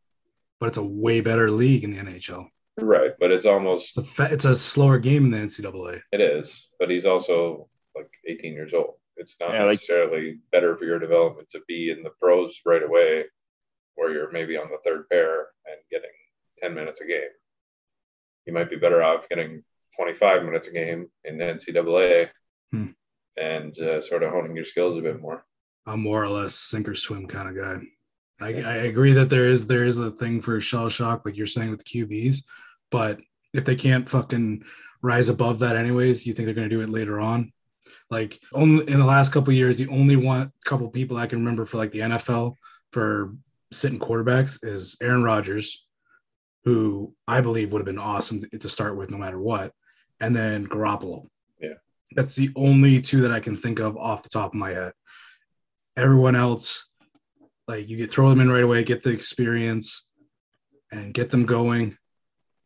but it's a way better league in the NHL. Right? But it's almost It's a fa- it's a slower game in the NCAA. it is, but he's also like 18 years old. It's not Yeah, like- necessarily better for your development to be in the pros right away, where you're maybe on the third pair and getting 10 minutes a game. You might be better off getting 25 minutes a game in the NCAA Hmm. and uh, sort of honing your skills a bit more. I'm more or less sink or swim kind of guy. I, I agree that there is there is a thing for shell shock, like you're saying with the QBs, but if they can't fucking rise above that anyways, you think they're going to do it later on? Like only in the last couple of years, the only one couple people I can remember for like the NFL for sitting quarterbacks is Aaron Rodgers, who I believe would have been awesome to, start with no matter what, and then Garoppolo. Yeah. that's the only two that I can think of off the top of my head everyone else like you could throw them in right away get the experience and get them going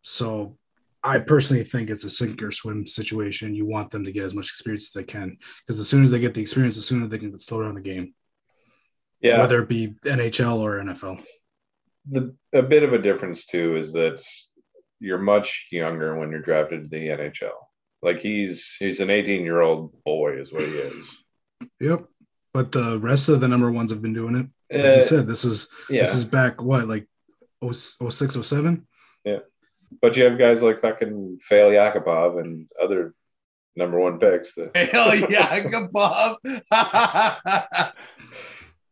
so I personally think it's a sink or swim situation. You want them to get as much experience as they can because as soon as they get the experience, the sooner they can slow down the game, Yeah, whether it be NHL or NFL. the, a bit of a difference too is that you're much younger when you're drafted to the NHL. Like he's he's an 18 year old boy, is what he is. Yep. But the rest of the number ones have been doing it. Like Uh, you said, this is yeah, this is back what like oh, 06, 07? But you have guys like fucking Nail Yakupov and other number one picks that, Hell yeah,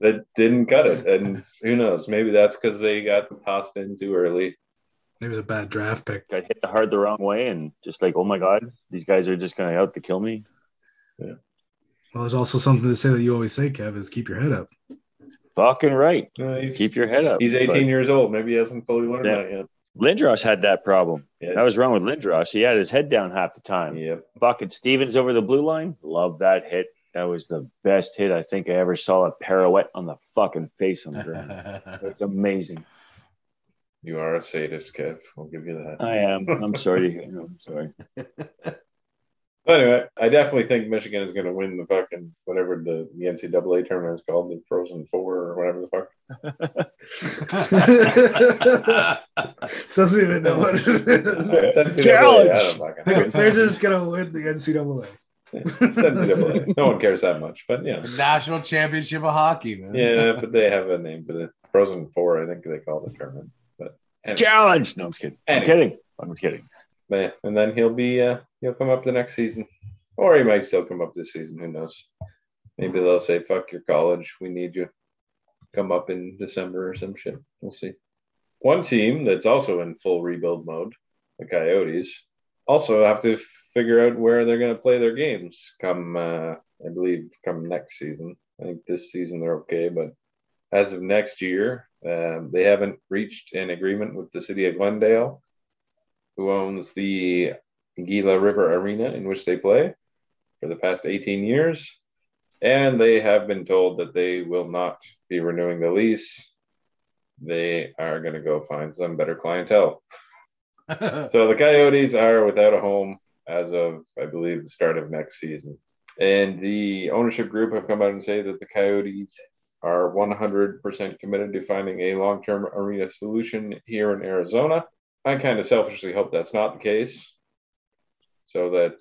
that didn't cut it, and who knows? Maybe that's because they got tossed in too early. Maybe it's a bad draft pick. Got hit the heart the wrong way, and just like, oh my god, these guys are just going to out to kill me. Yeah. Well, there's also something to say that you always say, Kev, is keep your head up. Fucking right. Uh, Keep your head up. he's 18 But years old. Maybe he hasn't fully learned Yeah. that yet. Lindros had that problem. Yeah. That was wrong with Lindros. He had his head down half the time. Yep. Fucking Stevens over the blue line. Love that hit. That was the best hit I think I ever saw. A pirouette on the fucking face on the ground. It's amazing. You are a sadist, Kev. I'll give you that. I am. I'm sorry. I'm sorry. But anyway, I definitely think Michigan is going to win the fucking whatever the, the NCAA tournament is called, the Frozen Four or whatever the fuck. Doesn't even know what it is. Challenge! I don't fucking know. They're, they're just gonna win the NCAA. NCAA. No one cares that much, but yeah, National Championship of Hockey, man. yeah. But they have a name for the Frozen Four. I think they call the tournament. But anyway, Challenge. No, I'm just kidding. I'm kidding. I'm just kidding. Yeah, and then he'll be uh, he'll come up the next season, or he might still come up this season. Who knows? Maybe they'll say, "Fuck your college. We need you." Come up in December or some shit. We'll see. One team that's also in full rebuild mode, the Coyotes, also have to figure out where they're going to play their games. Come, uh, I believe, come next season. I think this season they're okay, but as of next year, um, they haven't reached an agreement with the city of Glendale who owns the Gila River Arena in which they play for the past 18 years. And they have been told that they will not be renewing the lease. They are going to go find some better clientele. So the Coyotes are without a home as of, I believe, the start of next season. And the ownership group have come out and say that the Coyotes are 100% committed to finding a long term arena solution here in Arizona. I kind of selfishly hope that's not the case so that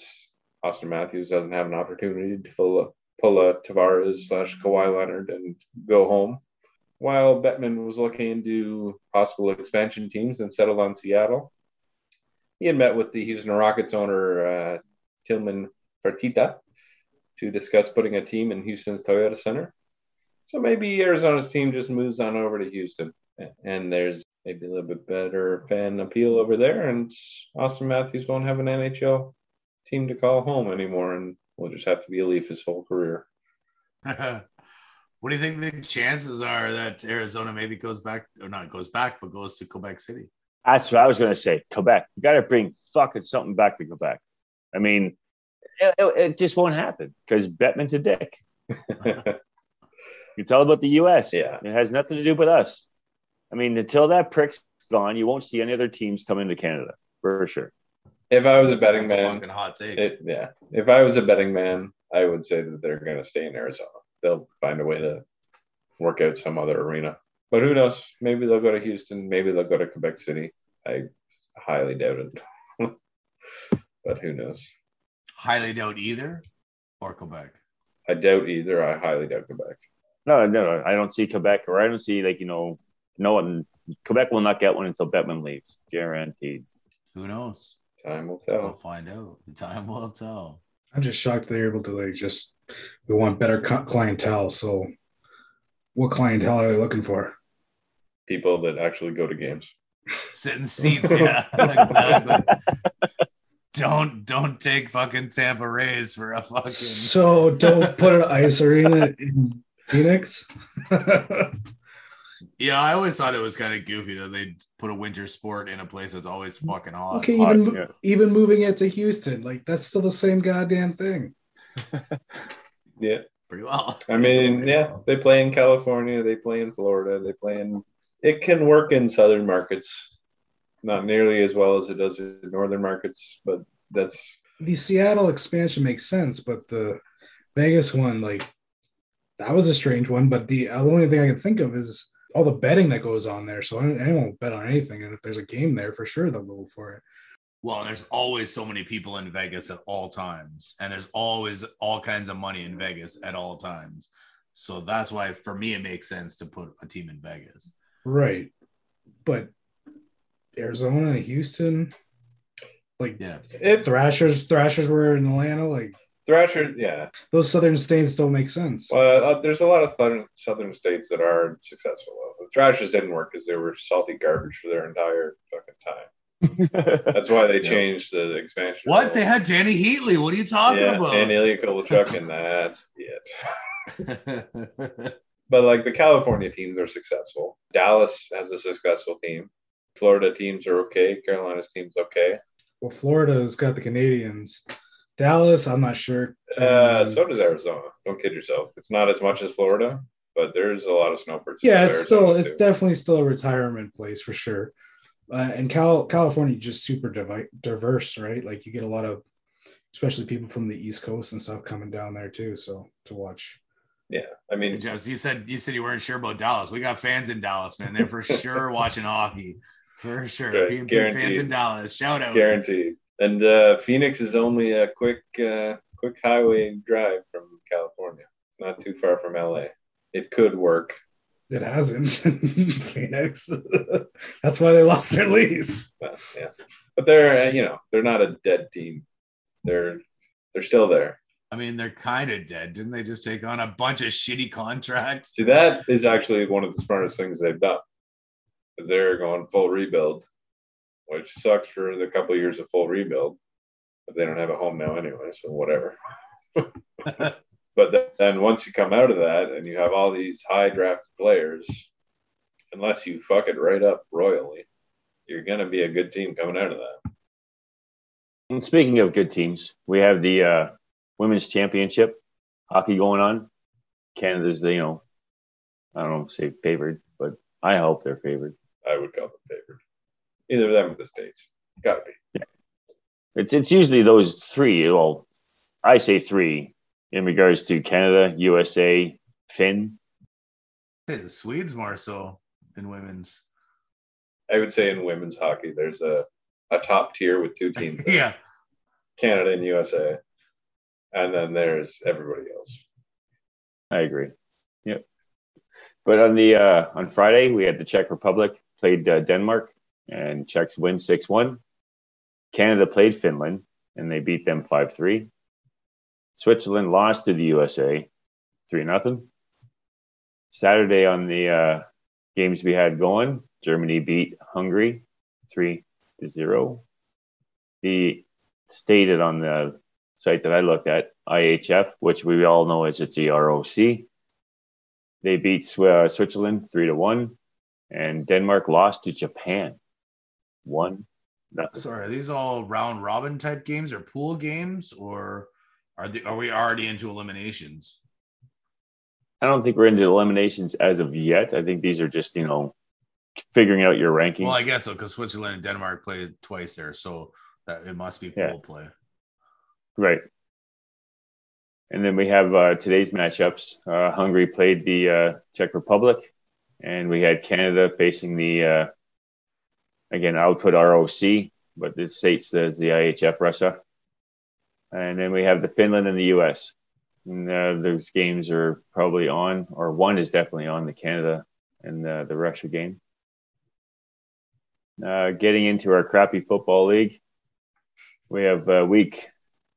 Auston Matthews doesn't have an opportunity to pull a, pull a Tavares slash Kawhi Leonard and go home. While Bettman was looking into possible expansion teams and settled on Seattle, he had met with the Houston Rockets owner, uh, Tillman Fertitta, to discuss putting a team in Houston's Toyota Center. So maybe Arizona's team just moves on over to Houston, and there's maybe a little bit better fan appeal over there, and Auston Matthews won't have an NHL team to call home anymore, and will just have to be a Leaf his whole career. what do you think the chances are that Arizona maybe goes back or not goes back, but goes to Quebec City? That's what I was going to say. Quebec. You got to bring fucking something back to Quebec. I mean, it, it- it just won't happen because Bettman's a dick. It's all about the U.S. Yeah. It has nothing to do with us. I mean, until that prick's gone, you won't see any other teams come into Canada for sure. if I was a betting That's man, fucking hot take. it, yeah, if I was a betting man, I would say that they're going to stay in Arizona. They'll find a way to work out some other arena. But who knows? Maybe they'll go to Houston. Maybe they'll go to Quebec City. I highly doubt it. but who knows? Highly doubt either or Quebec. I doubt either. I highly doubt Quebec. No, no, no. I don't see Quebec, or I don't see like you know, no one. Quebec will not get one until Bettman leaves, guaranteed. Who knows? Time will tell. We'll find out. Time will tell. I'm just shocked they're able to like just we want better co- clientele. So, what clientele are they looking for? People that actually go to games. Sitting seats, yeah, exactly. don't don't take fucking Tampa Rays for a fucking So don't put an ice arena in Phoenix. Yeah, I always thought it was kind of goofy that they put a winter sport in a place that's always fucking hot. okay, hot, even mo- yeah. even moving it to Houston, like that's still the same goddamn thing. Yeah. Pretty well. I mean, yeah, they play in California, they play in Florida, they play in. It can work in southern markets. Not nearly as well as it does in northern markets, but that's The Seattle expansion makes sense, but the Vegas one, like that was a strange one. But the, uh, the only thing I can think of is all the betting that goes on there. So anyone will bet on anything, and if there's a game there, for sure they'll go for it. Well, there's always so many people in Vegas at all times, and there's always all kinds of money in Vegas at all times. So that's why, for me, it makes sense to put a team in Vegas. Right. But Arizona, Houston, like Yeah, it. Thrashers, Thrashers were in Atlanta, like Thrasher, yeah. those southern states don't make sense. Well, uh, there's a lot of southern, southern states that are successful. The Thrashers didn't work because they were salty garbage for their entire fucking time. That's why they Yeah. changed the expansion. what rules. they had Dany Heatley. What are you talking yeah, about? and Ilya Kovalchuk, and that's it. yeah, But like the California teams are successful. Dallas has a successful team. Florida teams are okay. Carolina's team's okay. Well, Florida's got the Canadians. Dallas, I'm not sure. Uh, Um, so does Arizona. Don't kid yourself. It's not as much as Florida, but there's a lot of snowbirds. in yeah, it's still it's too. definitely still a retirement place for sure. Uh, and Cal California just super divi- diverse, right? Like you get a lot of, especially people from the East Coast and stuff coming down there too. So to watch. yeah. I mean, Just you said you said you weren't sure about Dallas. We got fans in Dallas, man. They're for sure watching hockey. For sure. Right, P&P fans in Dallas. Shout out. guaranteed. And uh, Phoenix is only a quick, uh, quick highway drive from California. It's not too far from LA. It could work. It hasn't Phoenix. That's why they lost their lease. But, yeah, but they're uh, you know they're not a dead team. They're they're still there. I mean, they're kind of dead. Didn't they just take on a bunch of shitty contracts? See, that is actually one of the smartest things they've done. They're going full rebuild, which sucks for the couple of years of full rebuild. But they don't have a home now anyway, so whatever. but then once you come out of that and you have all these high draft players, unless you fuck it right up royally, you're gonna be a good team coming out of that. And speaking of good teams, we have the uh, women's championship hockey going on. Canada's, you know, I don't know, say favored, but I hope they're favored. I would call them favored. Either of them or the states. Gotta be. It's it's usually those three. Well, I say three in regards to Canada, USA, Finn. Hey, the Swedes more so than women's. I would say in women's hockey, there's a, a top tier with two teams yeah. Canada and USA. And then there's everybody else. I agree. Yep. But on the uh, on Friday, we had the Czech Republic played uh, Denmark, and Czechs win six one. Canada played Finland, and they beat them five three. Switzerland lost to the USA three nothing. Saturday on the uh, games we had going, Germany beat Hungary three to zero. The stated on the site that I looked at, IHF, which we all know is it's the ROC. They beat uh, Switzerland three to one, and Denmark lost to Japan one nothing. Sorry, are these all round robin type games or pool games, or are they, are we already into eliminations? I don't think we're into eliminations as of yet. I think these are just you know figuring out your rankings. Well, I guess so because Switzerland and Denmark played twice there, so that it must be pool Yeah. play. Right. And then we have uh, today's matchups. Uh, Hungary played the uh, Czech Republic, and we had Canada facing the, uh, again, I would put ROC, but it states as the IHF Russia. And then we have the Finland and the US. And uh, those games are probably on, or one is definitely on the Canada and uh, the Russia game. Uh, getting into our crappy football league, we have uh, week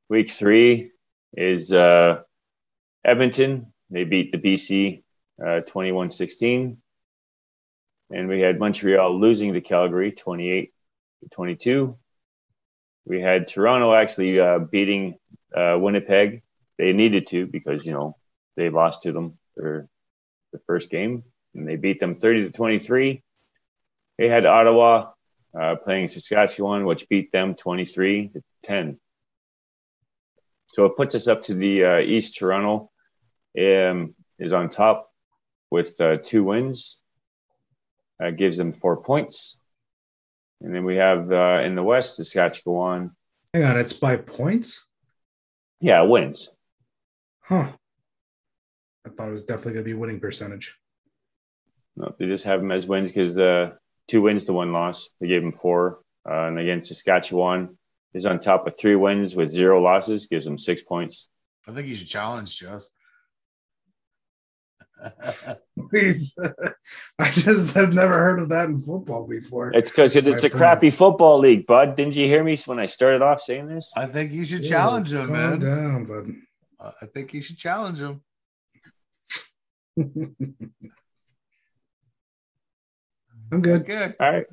week three is uh, Edmonton. They beat the BC uh, 21-16. And we had Montreal losing to Calgary 28 to 22. We had Toronto actually uh, beating uh, Winnipeg. They needed to because, you know, they lost to them for the first game and they beat them 30 to 23. They had Ottawa uh, playing Saskatchewan, which beat them 23 to 10. So it puts us up to the uh, East Toronto um, is on top with uh, two wins. Gives them four points. And then we have uh, in the West, Saskatchewan. Hang on, it's by points? Yeah, wins. Huh. I thought it was definitely going to be winning percentage. No, they just have them as wins because uh, two wins to one loss. They gave them four. Uh, and again, Saskatchewan is on top with three wins with zero losses, gives them six points. I think you should challenge Just. Please. I just have never heard of that in football before. It's because it's My a crappy football league, bud. Didn't you hear me when I started off saying this? I think you should Ew, challenge him, man. down, bud. Uh, I think you should challenge him. I'm good. Okay. All right.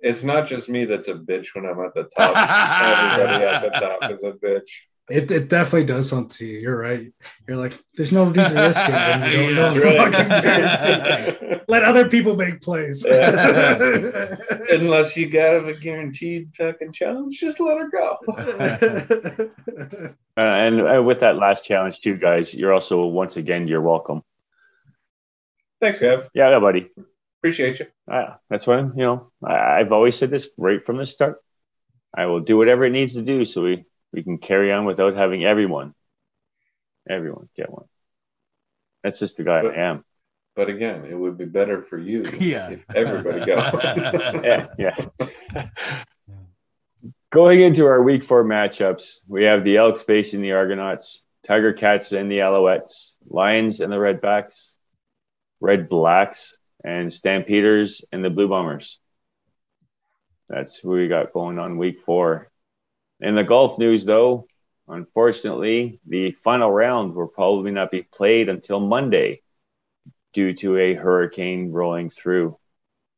It's not just me that's a bitch when I'm at the top. Everybody at the top is a bitch. It, it definitely does something to you. You're right. You're like, there's no reason to risk it. when you don't know Yeah, fucking. Right. Let other people make plays. Yeah. Unless you got a guaranteed fucking challenge, just let her go. Uh, and uh, with that last challenge, too, guys, you're also once again you're welcome. Thanks, Kev. Yeah, yeah buddy. Appreciate you. Uh, that's what you know. I, I've always said this right from the start. I will do whatever it needs to do so we we can carry on without having everyone, everyone get one. That's just the guy I am. But again, it would be better for you Yeah. if everybody go. Yeah, yeah. Going into our week four matchups, we have the Elks facing the Argonauts, Tiger Cats and the Alouettes, Lions and the Redbacks, Red Blacks, and Stampeders and the Blue Bombers. That's who we got going on week four. In the golf news, though, unfortunately, the final round will probably not be played until Monday due to a hurricane rolling through,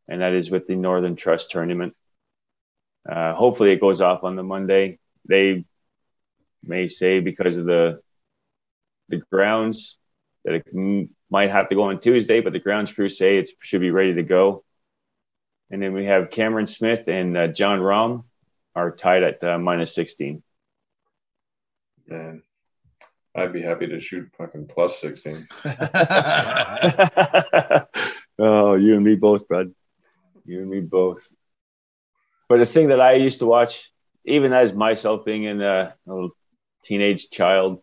and that is with the Northern Trust tournament. Uh, hopefully, it goes off on the Monday. They may say because of the the grounds that it m- might have to go on Tuesday, but the grounds crew say it should be ready to go. And then we have Cameron Smith and uh, Jon Rahm are tied at uh, minus 16. Man, I'd be happy to shoot fucking plus 16. oh, you and me both, bud. You and me both. But the thing that I used to watch, even as myself being in a, a teenage child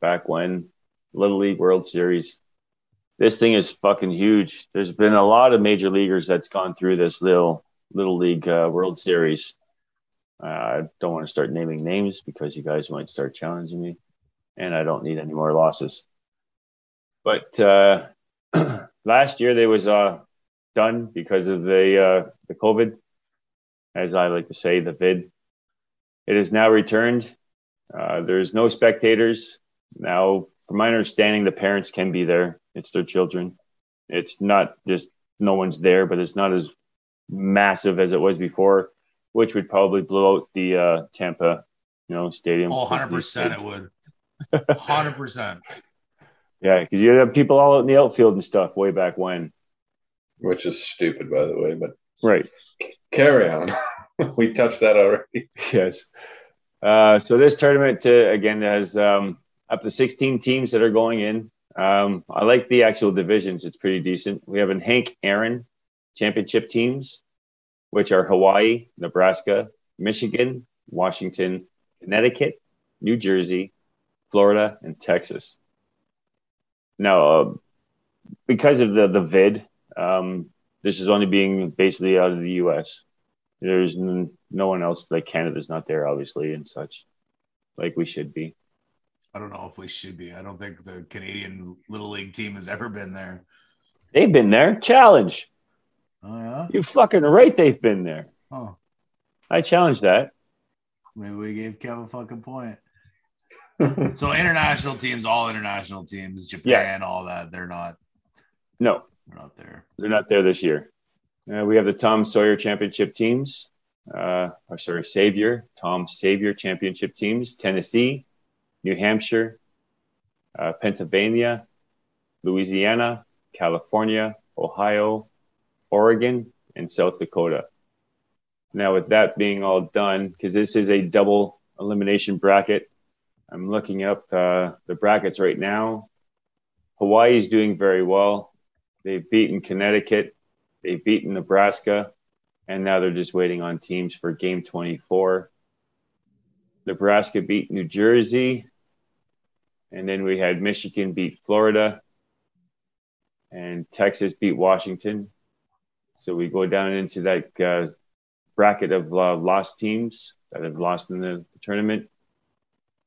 back when, Little League World Series, this thing is fucking huge. There's been a lot of major leaguers that's gone through this little Little League uh, World Series. Uh, I don't want to start naming names because you guys might start challenging me, and I don't need any more losses. But uh, last year they was uh, done because of the uh, the COVID, as I like to say, the vid. It is now returned. Uh, there's no spectators now. From my understanding, the parents can be there. It's their children. It's not just no one's there, but it's not as massive as it was before, which would probably blow out the uh, Tampa, you know, stadium. Oh, 100% it would. 100%. Yeah, because you have people all out in the outfield and stuff way back when. Which is stupid, by the way, but Right. carry on. we touched that already. yes. Uh, so this tournament uh, again has um, up to 16 teams that are going in. Um, I like the actual divisions; it's pretty decent. We have an Hank Aaron championship teams, which are Hawaii, Nebraska, Michigan, Washington, Connecticut, New Jersey, Florida, and Texas. Now, uh, because of the the vid, um, this is only being basically out of the U.S. There's n- no one else like Canada's not there, obviously, and such, like we should be. I don't know if we should be. I don't think the Canadian Little League team has ever been there. They've been there. Challenge. Oh, yeah? You fucking right. They've been there. Oh, I challenge that. maybe we gave Kev a fucking point. So international teams, all international teams, Japan, all that, they're not No, they're not there. they're not there this year. Uh, we have the Tom Sawyer Championship teams. Uh, or sorry, Savior, Tom Savior Championship teams. Tennessee, New Hampshire, uh, Pennsylvania, Louisiana, California, Ohio, Oregon, and South Dakota. Now, with that being all done, because this is a double elimination bracket, I'm looking up uh, the brackets right now. Hawaii is doing very well. They've beaten Connecticut. They've beaten Nebraska. and now they're just waiting on teams for game 24. Nebraska beat New Jersey, and then we had Michigan beat Florida, and Texas beat Washington. So we go down into that uh, bracket of uh, lost teams that have lost in the tournament,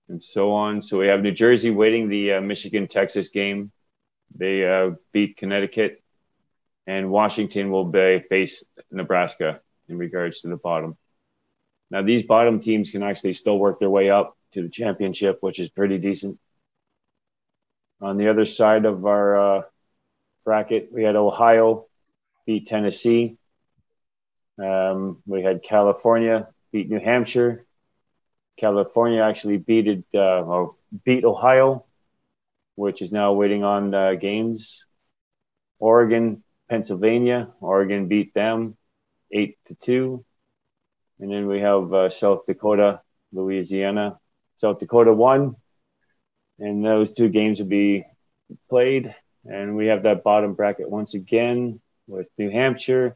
and so on. So we have New Jersey waiting the uh, Michigan Texas game. They uh, beat Connecticut, and Washington will be, face Nebraska in regards to the bottom. Now, these bottom teams can actually still work their way up to the championship, which is pretty decent. On the other side of our uh, bracket, we had Ohio beat Tennessee. Um, we had California beat New Hampshire. California actually beat uh, or beat Ohio, which is now waiting on uh, games. Oregon, Pennsylvania. Oregon beat them eight to two. And then we have uh, South Dakota, Louisiana. South Dakota won, and those two games will be played. And we have that bottom bracket once again with New Hampshire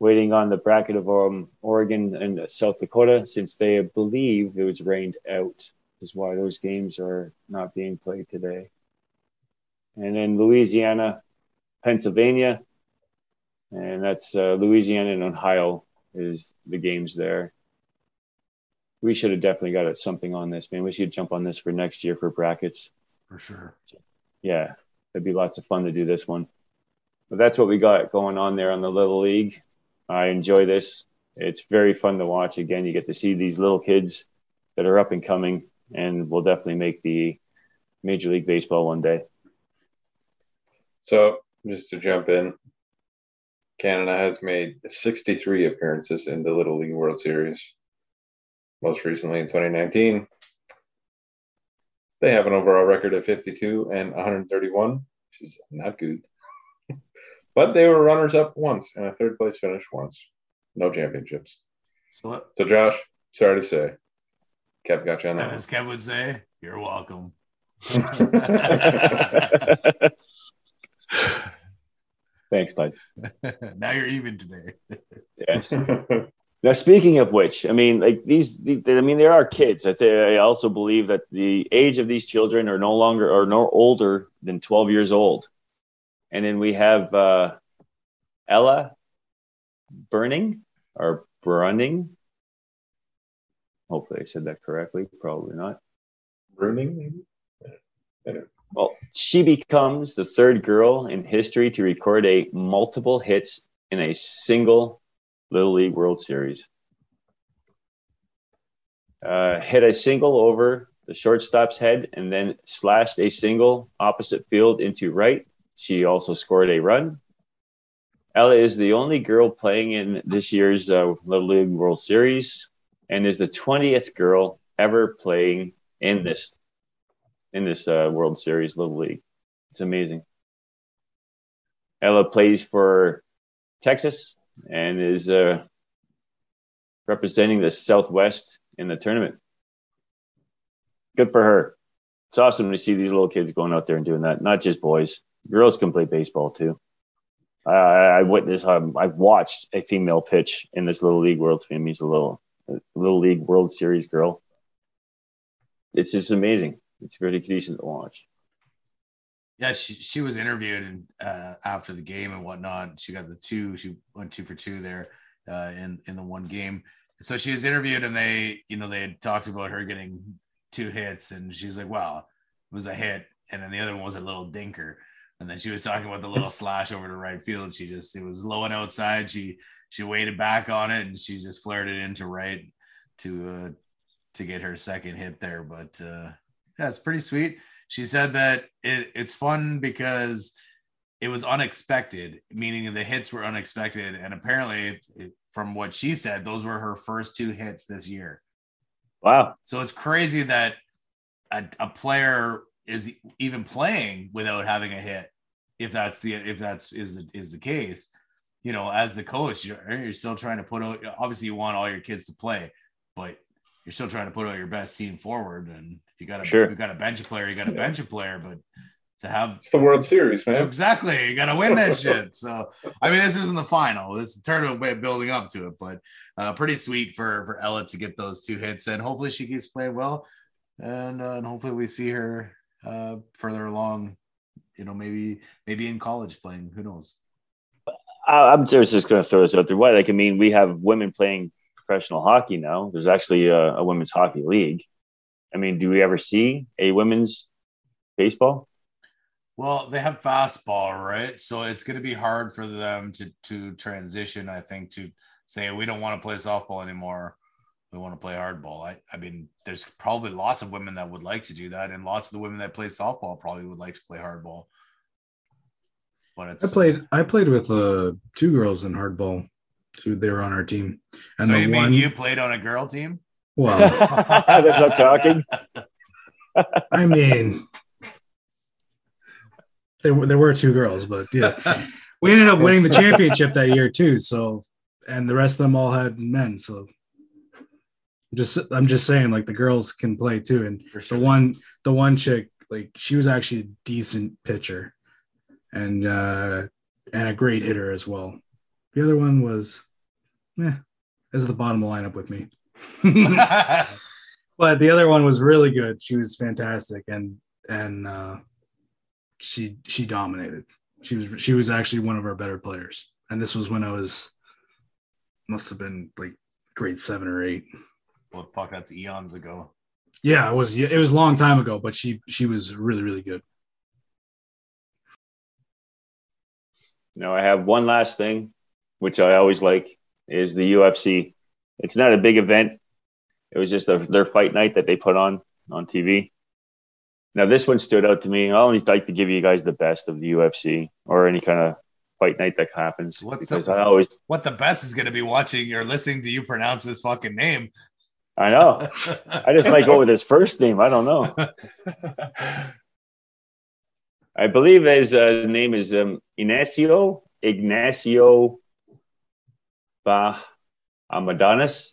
waiting on the bracket of um, Oregon and South Dakota since they believe it was rained out, is why those games are not being played today. And then Louisiana, Pennsylvania, and that's uh, Louisiana and Ohio is the games there. We should have definitely got something on this, man. We should jump on this for next year for brackets. For sure. Yeah, it'd be lots of fun to do this one. But that's what we got going on there on the little league. I enjoy this. It's very fun to watch. Again, you get to see these little kids that are up and coming, and will definitely make the Major League Baseball one day. So, just to jump in, Canada has made 63 appearances in the Little League World Series. Most recently in 2019, they have an overall record of 52 and 131, which is not good. But they were runners up once and a third place finish once. No championships. So, so Josh, sorry to say, Kev got you on that. As Kev would say, you're welcome. Thanks, bud. now you're even today. yes. Now, speaking of which, I mean, like these, these I mean, there are kids. I, I also believe that the age of these children are no longer or no older than 12 years old. And then we have uh, Ella Burning or Brunning. Hopefully, I said that correctly. Probably not. Bruning. Well, she becomes the third girl in history to record a multiple hits in a single Little League World Series. Uh, hit a single over the shortstop's head and then slashed a single opposite field into right. She also scored a run. Ella is the only girl playing in this year's uh, Little League World Series and is the 20th girl ever playing in this in this uh, World Series Little League. It's amazing. Ella plays for Texas and is uh, representing the Southwest in the tournament. Good for her. It's awesome to see these little kids going out there and doing that. Not just boys, girls can play baseball too. I, I witnessed, um, I've watched a female pitch in this little league world team. He's a little, little league World Series girl. It's just amazing it's really decent to watch. Yeah, she she was interviewed and uh, after the game and whatnot. She got the two. She went two for two there uh, in in the one game. So she was interviewed and they, you know, they had talked about her getting two hits and she's like, "Well, it was a hit," and then the other one was a little dinker. And then she was talking about the little slash over to right field. She just it was low and outside. She she waited back on it and she just flared it into right to uh to get her second hit there. But uh yeah, it's pretty sweet. She said that it, it's fun because it was unexpected, meaning the hits were unexpected. And apparently, it, from what she said, those were her first two hits this year. Wow. So it's crazy that a, a player is even playing without having a hit. If that's the if that's is the is the case, you know, as the coach, you're, you're still trying to put out. Obviously, you want all your kids to play, but you're still trying to put out your best team forward. And if you got a sure. if you got a bench player, you got a bench player. But to have It's the World Series, man. Exactly. You got to win that shit. So, I mean, this isn't the final. This is the tournament way of building up to it, but uh, pretty sweet for for Ella to get those two hits, and hopefully she keeps playing well, and uh, and hopefully we see her uh, further along. You know, maybe maybe in college playing. Who knows? I- I'm just just going to throw this out there. Why? Like, I mean, we have women playing professional hockey now. There's actually a, a women's hockey league. I mean, do we ever see a women's baseball? Well, they have fastball, right? So it's going to be hard for them to to transition. I think to say we don't want to play softball anymore. We want to play hardball. I, I mean, there's probably lots of women that would like to do that, and lots of the women that play softball probably would like to play hardball. But it's I played I played with uh two girls in hardball. Two they were on our team. And So the you one mean you played on a girl team? well, That's not talking. I mean there were there were two girls, but yeah. We ended up winning the championship that year too. So and the rest of them all had men. So just I'm just saying like the girls can play too. And For the one the one chick like she was actually a decent pitcher and uh and a great hitter as well. The other one was yeah is the bottom of the lineup with me. But the other one was really good. She was fantastic and and uh she she dominated. She was she was actually one of our better players. And this was when i was must have been like grade seven or eight well, fuck, that's eons ago. yeah it was it was a long time ago but she she was really really good Now I have one last thing, which I always like, is the UFC. It's not a big event. It was just a, their fight night that they put on on TV. Now, this one stood out to me. I only like to give you guys the best of the UFC or any kind of fight night that happens What's because the- I always, What the best is going to be watching or listening to you pronounce this fucking name. I know. I just might go with his first name. I don't know. I believe his uh, name is um, Ignacio Ignacio Bah Amadonis.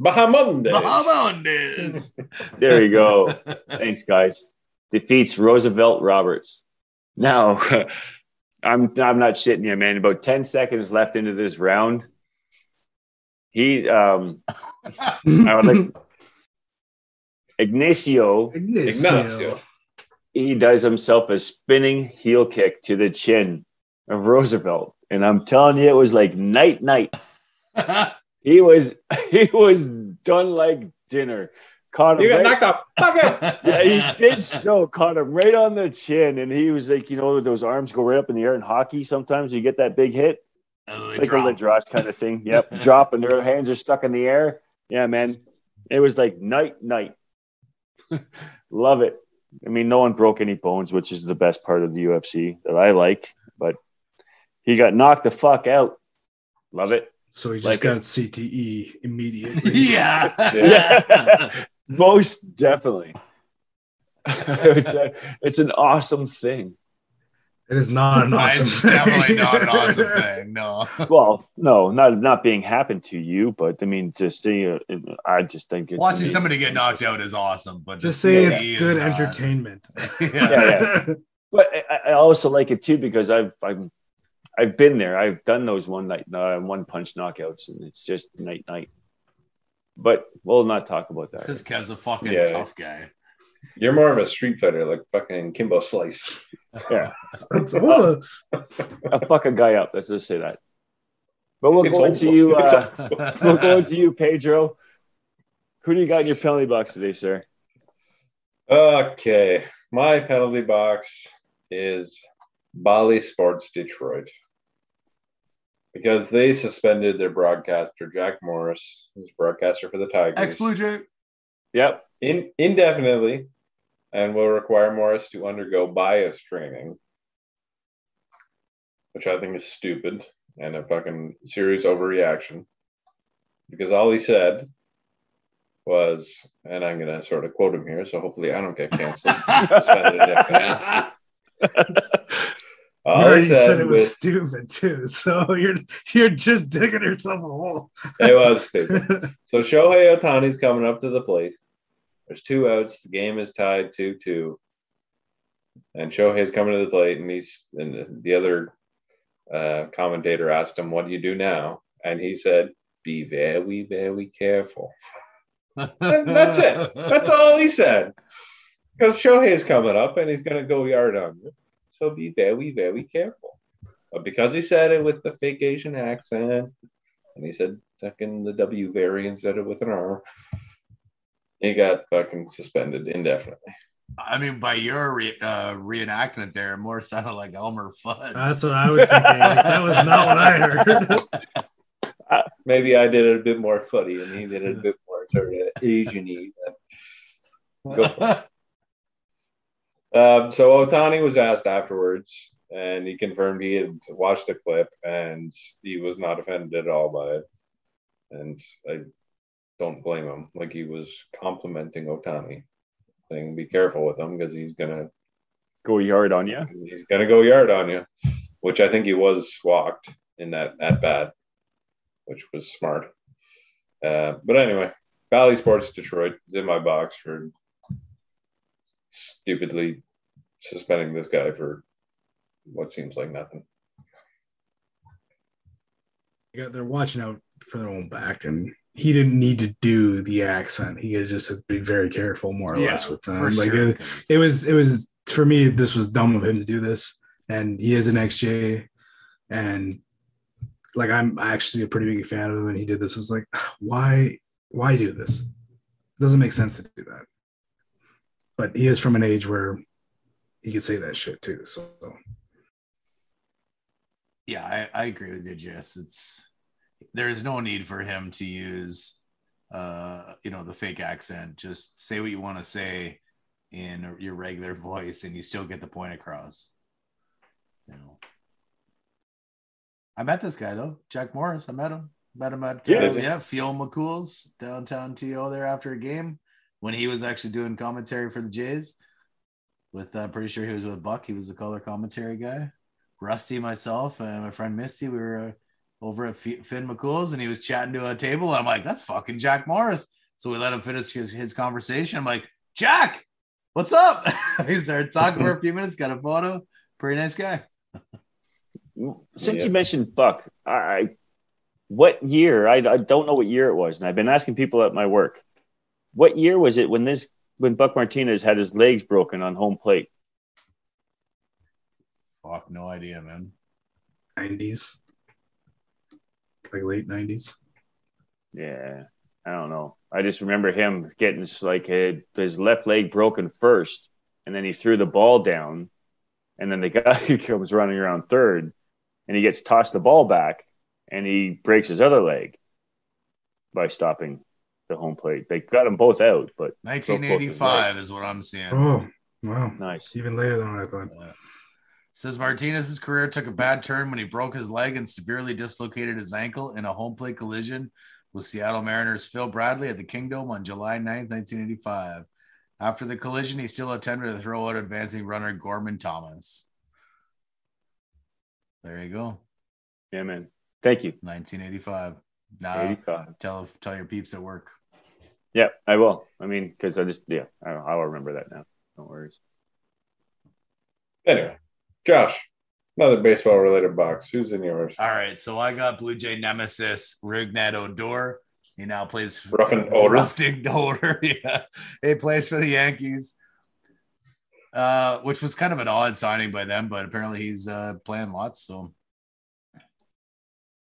Bahamondes. Bahamondes. There you go. Thanks, guys. Defeats Roosevelt Roberts. Now, I'm I'm not shitting you, man. About ten seconds left into this round, he um, I would like Ignacio. Ignacio. He does himself a spinning heel kick to the chin of Roosevelt, and I'm telling you, it was like night night. He was he was done like dinner. Caught him You got right- knocked out. Fuck it. yeah, he did so. Caught him right on the chin, and he was like, you know, those arms go right up in the air in hockey. Sometimes you get that big hit, Oh, like a Ladrosh kind of thing. Yep, drop, and their hands are stuck in the air. Yeah, man, it was like night, night. Love it. I mean, no one broke any bones, which is the best part of the UFC that I like. But he got knocked the fuck out. Love it. So he just Like got CTE immediately. yeah. Yeah. Most definitely. it's, a, it's an awesome thing. It is not an awesome. It's definitely not an awesome thing. No. Well, no, not not being happened to you, but I mean to see. Uh, I just think it's Watching amazing. somebody get knocked out is awesome, but Just the say it's good entertainment. Yeah. Yeah, But I, I also like it too because I've I've I've been there. I've done those one night, uh, one punch knockouts, and it's just night night. But we'll not talk about that. because Kev's a fucking Yeah. tough guy. You're more of a street fighter, like fucking Kimbo Slice. Yeah, It's all I'll fuck a guy up. Let's just say that. But we'll It's go all- into you. Uh, we'll go into you, Pedro. Who do you got in your penalty box today, sir? Okay, my penalty box is Bally Sports Detroit because they suspended their broadcaster Jack Morris, who's broadcaster for the Tigers, Ex Blue Jay. Yep. in, indefinitely, and will require Morris to undergo bias training, which I think is stupid and a fucking serious overreaction. Because all he said was, and I'm going to sort of quote him here, so hopefully I don't get canceled. Indefinitely. You already he said, it was was- stupid too, so you're you're just digging yourself a hole. it was stupid. So Shohei Ohtani's coming up to the plate. There's two outs. The game is tied 2 2. And Shohei's coming to the plate, and he's and the other uh, commentator asked him, "What do you do now?" And he said, "Be very, very careful." And that's it. That's all he said. Because Shohei's coming up, and he's going to go yard on you. So be very, very careful. But because he said it with the fake Asian accent, and he said fucking the W variant instead of with an R, he got fucking suspended indefinitely. I mean, by your re- uh, reenactment there, it more sounded like Elmer Fudd. That's what I was thinking. Like, that was not what I heard. Maybe I did it a bit more footy, and he did it a bit more sort of Asian-y. Um, so Ohtani was asked afterwards, and he confirmed he had watched the clip and he was not offended at all by it. And I don't blame him. Like he was complimenting Ohtani, saying, "Be careful with him because he's gonna Go yard on you. he's gonna go yard on you," which I think he was walked in that at bat, which was smart. Uh, but anyway, Bally Sports Detroit is in my box for stupidly suspending this guy for what seems like nothing. Yeah, they're watching out for their own back, and he didn't need to do the accent. He could just be very careful, more or less, with them. Like sure. it, it was, it was for me. This was dumb of him to do this, and he is an XJ, and like I'm actually a pretty big fan of him, and he did this. It's like, why, why do this? It doesn't make sense to do that. But he is from an age where he could say that shit too. So yeah, I, I agree with you, Jess. It's there is no need for him to use uh you know the fake accent. Just say what you want to say in your regular voice and you still get the point across. You know. I met this guy though, Jack Morris. I met him. Met him at Yeah. uh, yeah, Finn McCool's downtown TO there after a game when he was actually doing commentary for the Jays. With uh, pretty sure he was with Buck. He was the color commentary guy. Rusty, myself, and my friend Misty, we were uh, over at F- Finn McCool's, and he was chatting to a table. And I'm like, "That's fucking Jack Morris." So we let him finish his, his conversation. I'm like, "Jack, what's up?" he started talking for a few minutes. Got a photo. Pretty nice guy. Since Yeah. you mentioned Buck, I, I what year? I, I don't know what year it was, and I've been asking people at my work. What year was it when this when Buck Martinez had his legs broken on home plate? Fuck, no idea, man. 90s, like late 90s. Yeah, I don't know. I just remember him getting s- like a, his left leg broken first, and then he threw the ball down, and then the guy comes running around third, and he gets tossed the ball back, and he breaks his other leg by stopping the home plate. They got them both out, but 1985 legs. is what I'm seeing. Oh, wow. nice. Even later than what I thought. Uh, says Martinez's career took a bad turn when he broke his leg and severely dislocated his ankle in a home plate collision with Seattle Mariners Phil Bradley at the Kingdome on July 9th, 1985. After the collision, he still attempted to throw out advancing runner Gorman Thomas. There you go. Yeah, man. Thank you. 1985. Now 85. tell tell your peeps at work. Yeah, I will. I mean, because I just yeah, I, I'll remember that now. No worries. Anyway, Josh, another baseball related box. Who's in yours? All right, so I got Blue Jay nemesis Rougned Odor. He now plays Ruffin Odor. Ruffin Odor. yeah, he plays for the Yankees, uh, which was kind of an odd signing by them, but apparently he's uh, playing lots. So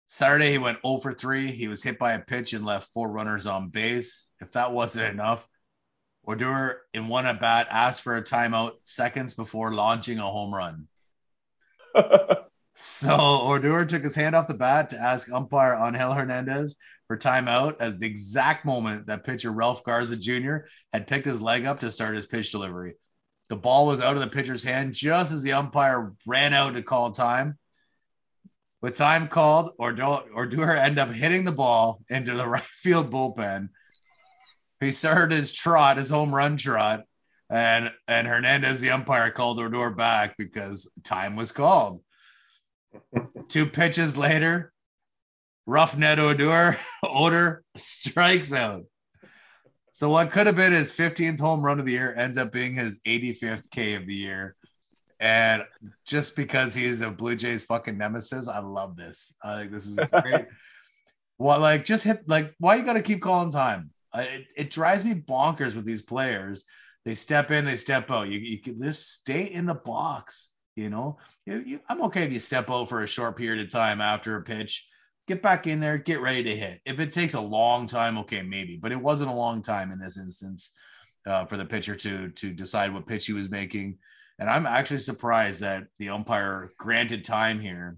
Saturday he went 0 for 3. He was hit by a pitch and left four runners on base. If that wasn't enough, Odor in one at bat asked for a timeout seconds before launching a home run. So Odor took his hand off the bat to ask umpire Angel Hernandez for timeout at the exact moment that pitcher Ralph Garza Jr. had picked his leg up to start his pitch delivery. The ball was out of the pitcher's hand just as the umpire ran out to call time. With time called, Odor, ended up hitting the ball into the right field bullpen. He started his trot, his home run trot, and and Hernandez, the umpire, called Odor back because time was called. Two pitches later, Rougned Odor Odor strikes out. So what could have been his 15th home run of the year ends up being his 85th K of the year. And just because he's a Blue Jays fucking nemesis, I love this. I think this is great. well, like just hit like why you got to keep calling time? I, it, it drives me bonkers with these players. They step in, they step out. You, you can just stay in the box. You know, you, you, I'm okay if you step out for a short period of time after a pitch. Get back in there, get ready to hit. If it takes a long time, okay, maybe, but it wasn't a long time in this instance uh, for the pitcher to to decide what pitch he was making. And I'm actually surprised that the umpire granted time here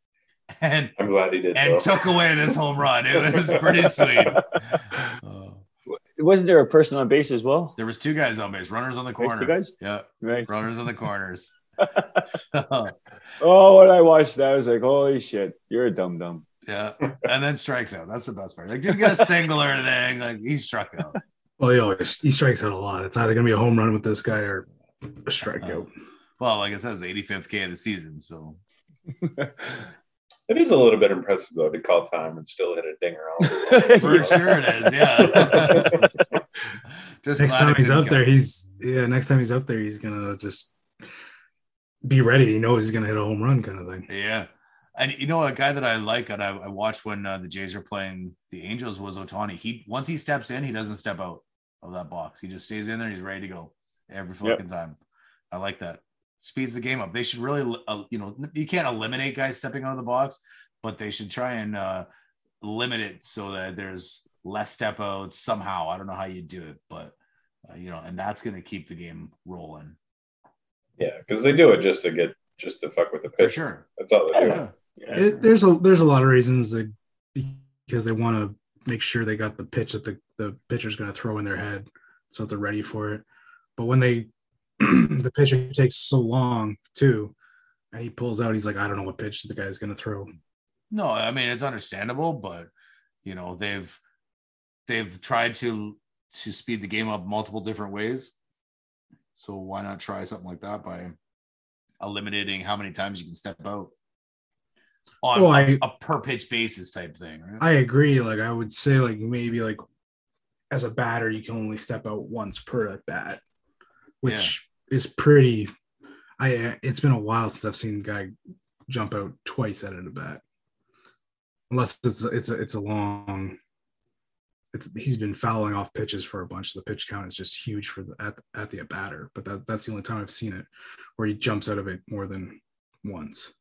and I'm glad he did. and so. took away this home run. It was pretty sweet. Uh, Wasn't there a person on base as well? there was two guys on base, runners on the There's corner. two guys? Yeah, Right. runners on the corners. Oh, when I watched that, I was like, holy shit, you're a dumb dumb. yeah, and then strikes out. That's the best part. Like didn't get a single or anything. Like he struck out. Well, he always he strikes out a lot. It's either gonna be a home run with this guy or a strikeout. Uh, well, like I said, it's 85th K of the season. So It is a little bit impressive though to call time and still hit a dinger. out. for sure it is. Yeah. Just next time he's up go. there, he's yeah. Next time he's up there, he's gonna just be ready. He knows he's gonna hit a home run, kind of thing. Yeah. And you know, a guy that I like and I, I watched when uh, the Jays are playing the Angels was Ohtani. He once he steps in, he doesn't step out of that box. He just stays in there. He's ready to go every Yep. fucking time. I like that. Speeds the game up. They should really, uh, you know, you can't eliminate guys stepping out of the box, but they should try and uh, limit it so that there's less step outs somehow. I don't know how you do it, but uh, you know, and that's going to keep the game rolling yeah, because they do it just to get just to fuck with the for pitch. sure. That's all they do. Yeah. It, there's a there's a lot of reasons that because they want to make sure they got the pitch that the the pitcher's going to throw in their head, so that they're ready for it. But when they the pitcher takes so long too, and he pulls out, he's like, I don't know what pitch the guy's going to throw. No, I mean it's understandable, but you know they've they've tried to to speed the game up multiple different ways. So why not try something like that by eliminating how many times you can step out on a, I- a per pitch basis type thing, right? I agree. Like I would say, like maybe like as a batter, you can only step out once per at bat, which is pretty. I it's been a while since I've seen a guy jump out twice at a bat, unless it's it's a, it's a long. It's he's been fouling off pitches for a bunch. The pitch count is just huge for the at at the batter, but that, that's the only time I've seen it where he jumps out of it more than once.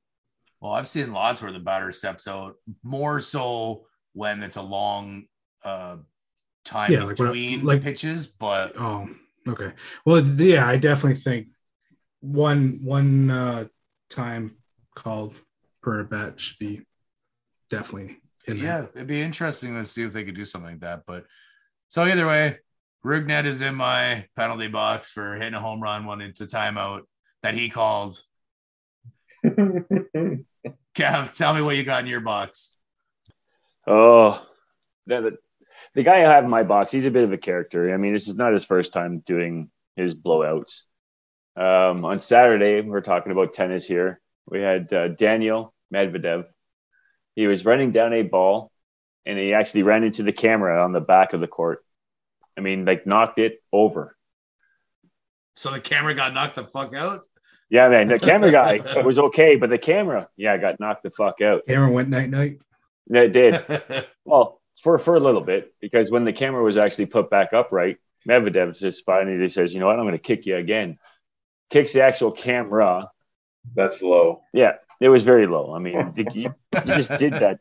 well, I've seen lots where the batter steps out more so when it's a long uh time Yeah, like between like- pitches, but Oh, okay. Well, yeah, I definitely think one one uh, time called per bet should be definitely in there. yeah, it'd be interesting to see if they could do something like that. But so either way, Rougned is in my penalty box for hitting a home run when it's a timeout that he called. Kev, tell me what you got in your box. Oh, the, the, the guy I have in my box, he's a bit of a character. I mean, this is not his first time doing his blowouts. Um, on Saturday, we're talking about tennis here. We had uh, Daniel Medvedev. He was running down a ball and he actually ran into the camera on the back of the court. I mean, like knocked it over. So the camera got knocked the fuck out. Yeah, man, the camera guy was okay, but the camera, yeah, got knocked the fuck out. Camera went night night. Yeah, It did. Well, for for a little bit, because when the camera was actually put back upright, Medvedev just finally says, "You know what? I'm going to kick you again." Kicks the actual camera. That's low. Yeah, it was very low. I mean, you, you just did that.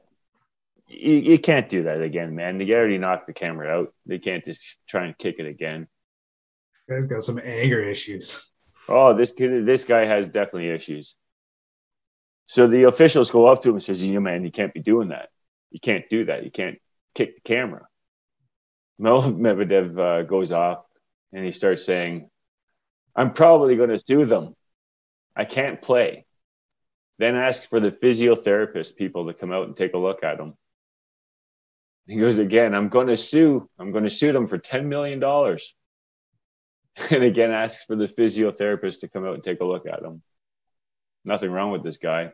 You, you can't do that again, man. They already knocked the camera out. They can't just try and kick it again. Guy's got some anger issues. Oh, this kid, this guy has definitely issues. So the officials go up to him and says, "You know, man, you can't be doing that. You can't do that. You can't kick the camera." Mel Medvedev uh, goes off and he starts saying, "I'm probably going to sue them. I can't play." Then asks for the physiotherapist people to come out and take a look at him. He goes again, "I'm going to sue. I'm going to sue them for ten million dollars." and again asks for the physiotherapist to come out and take a look at him. Nothing wrong with this guy.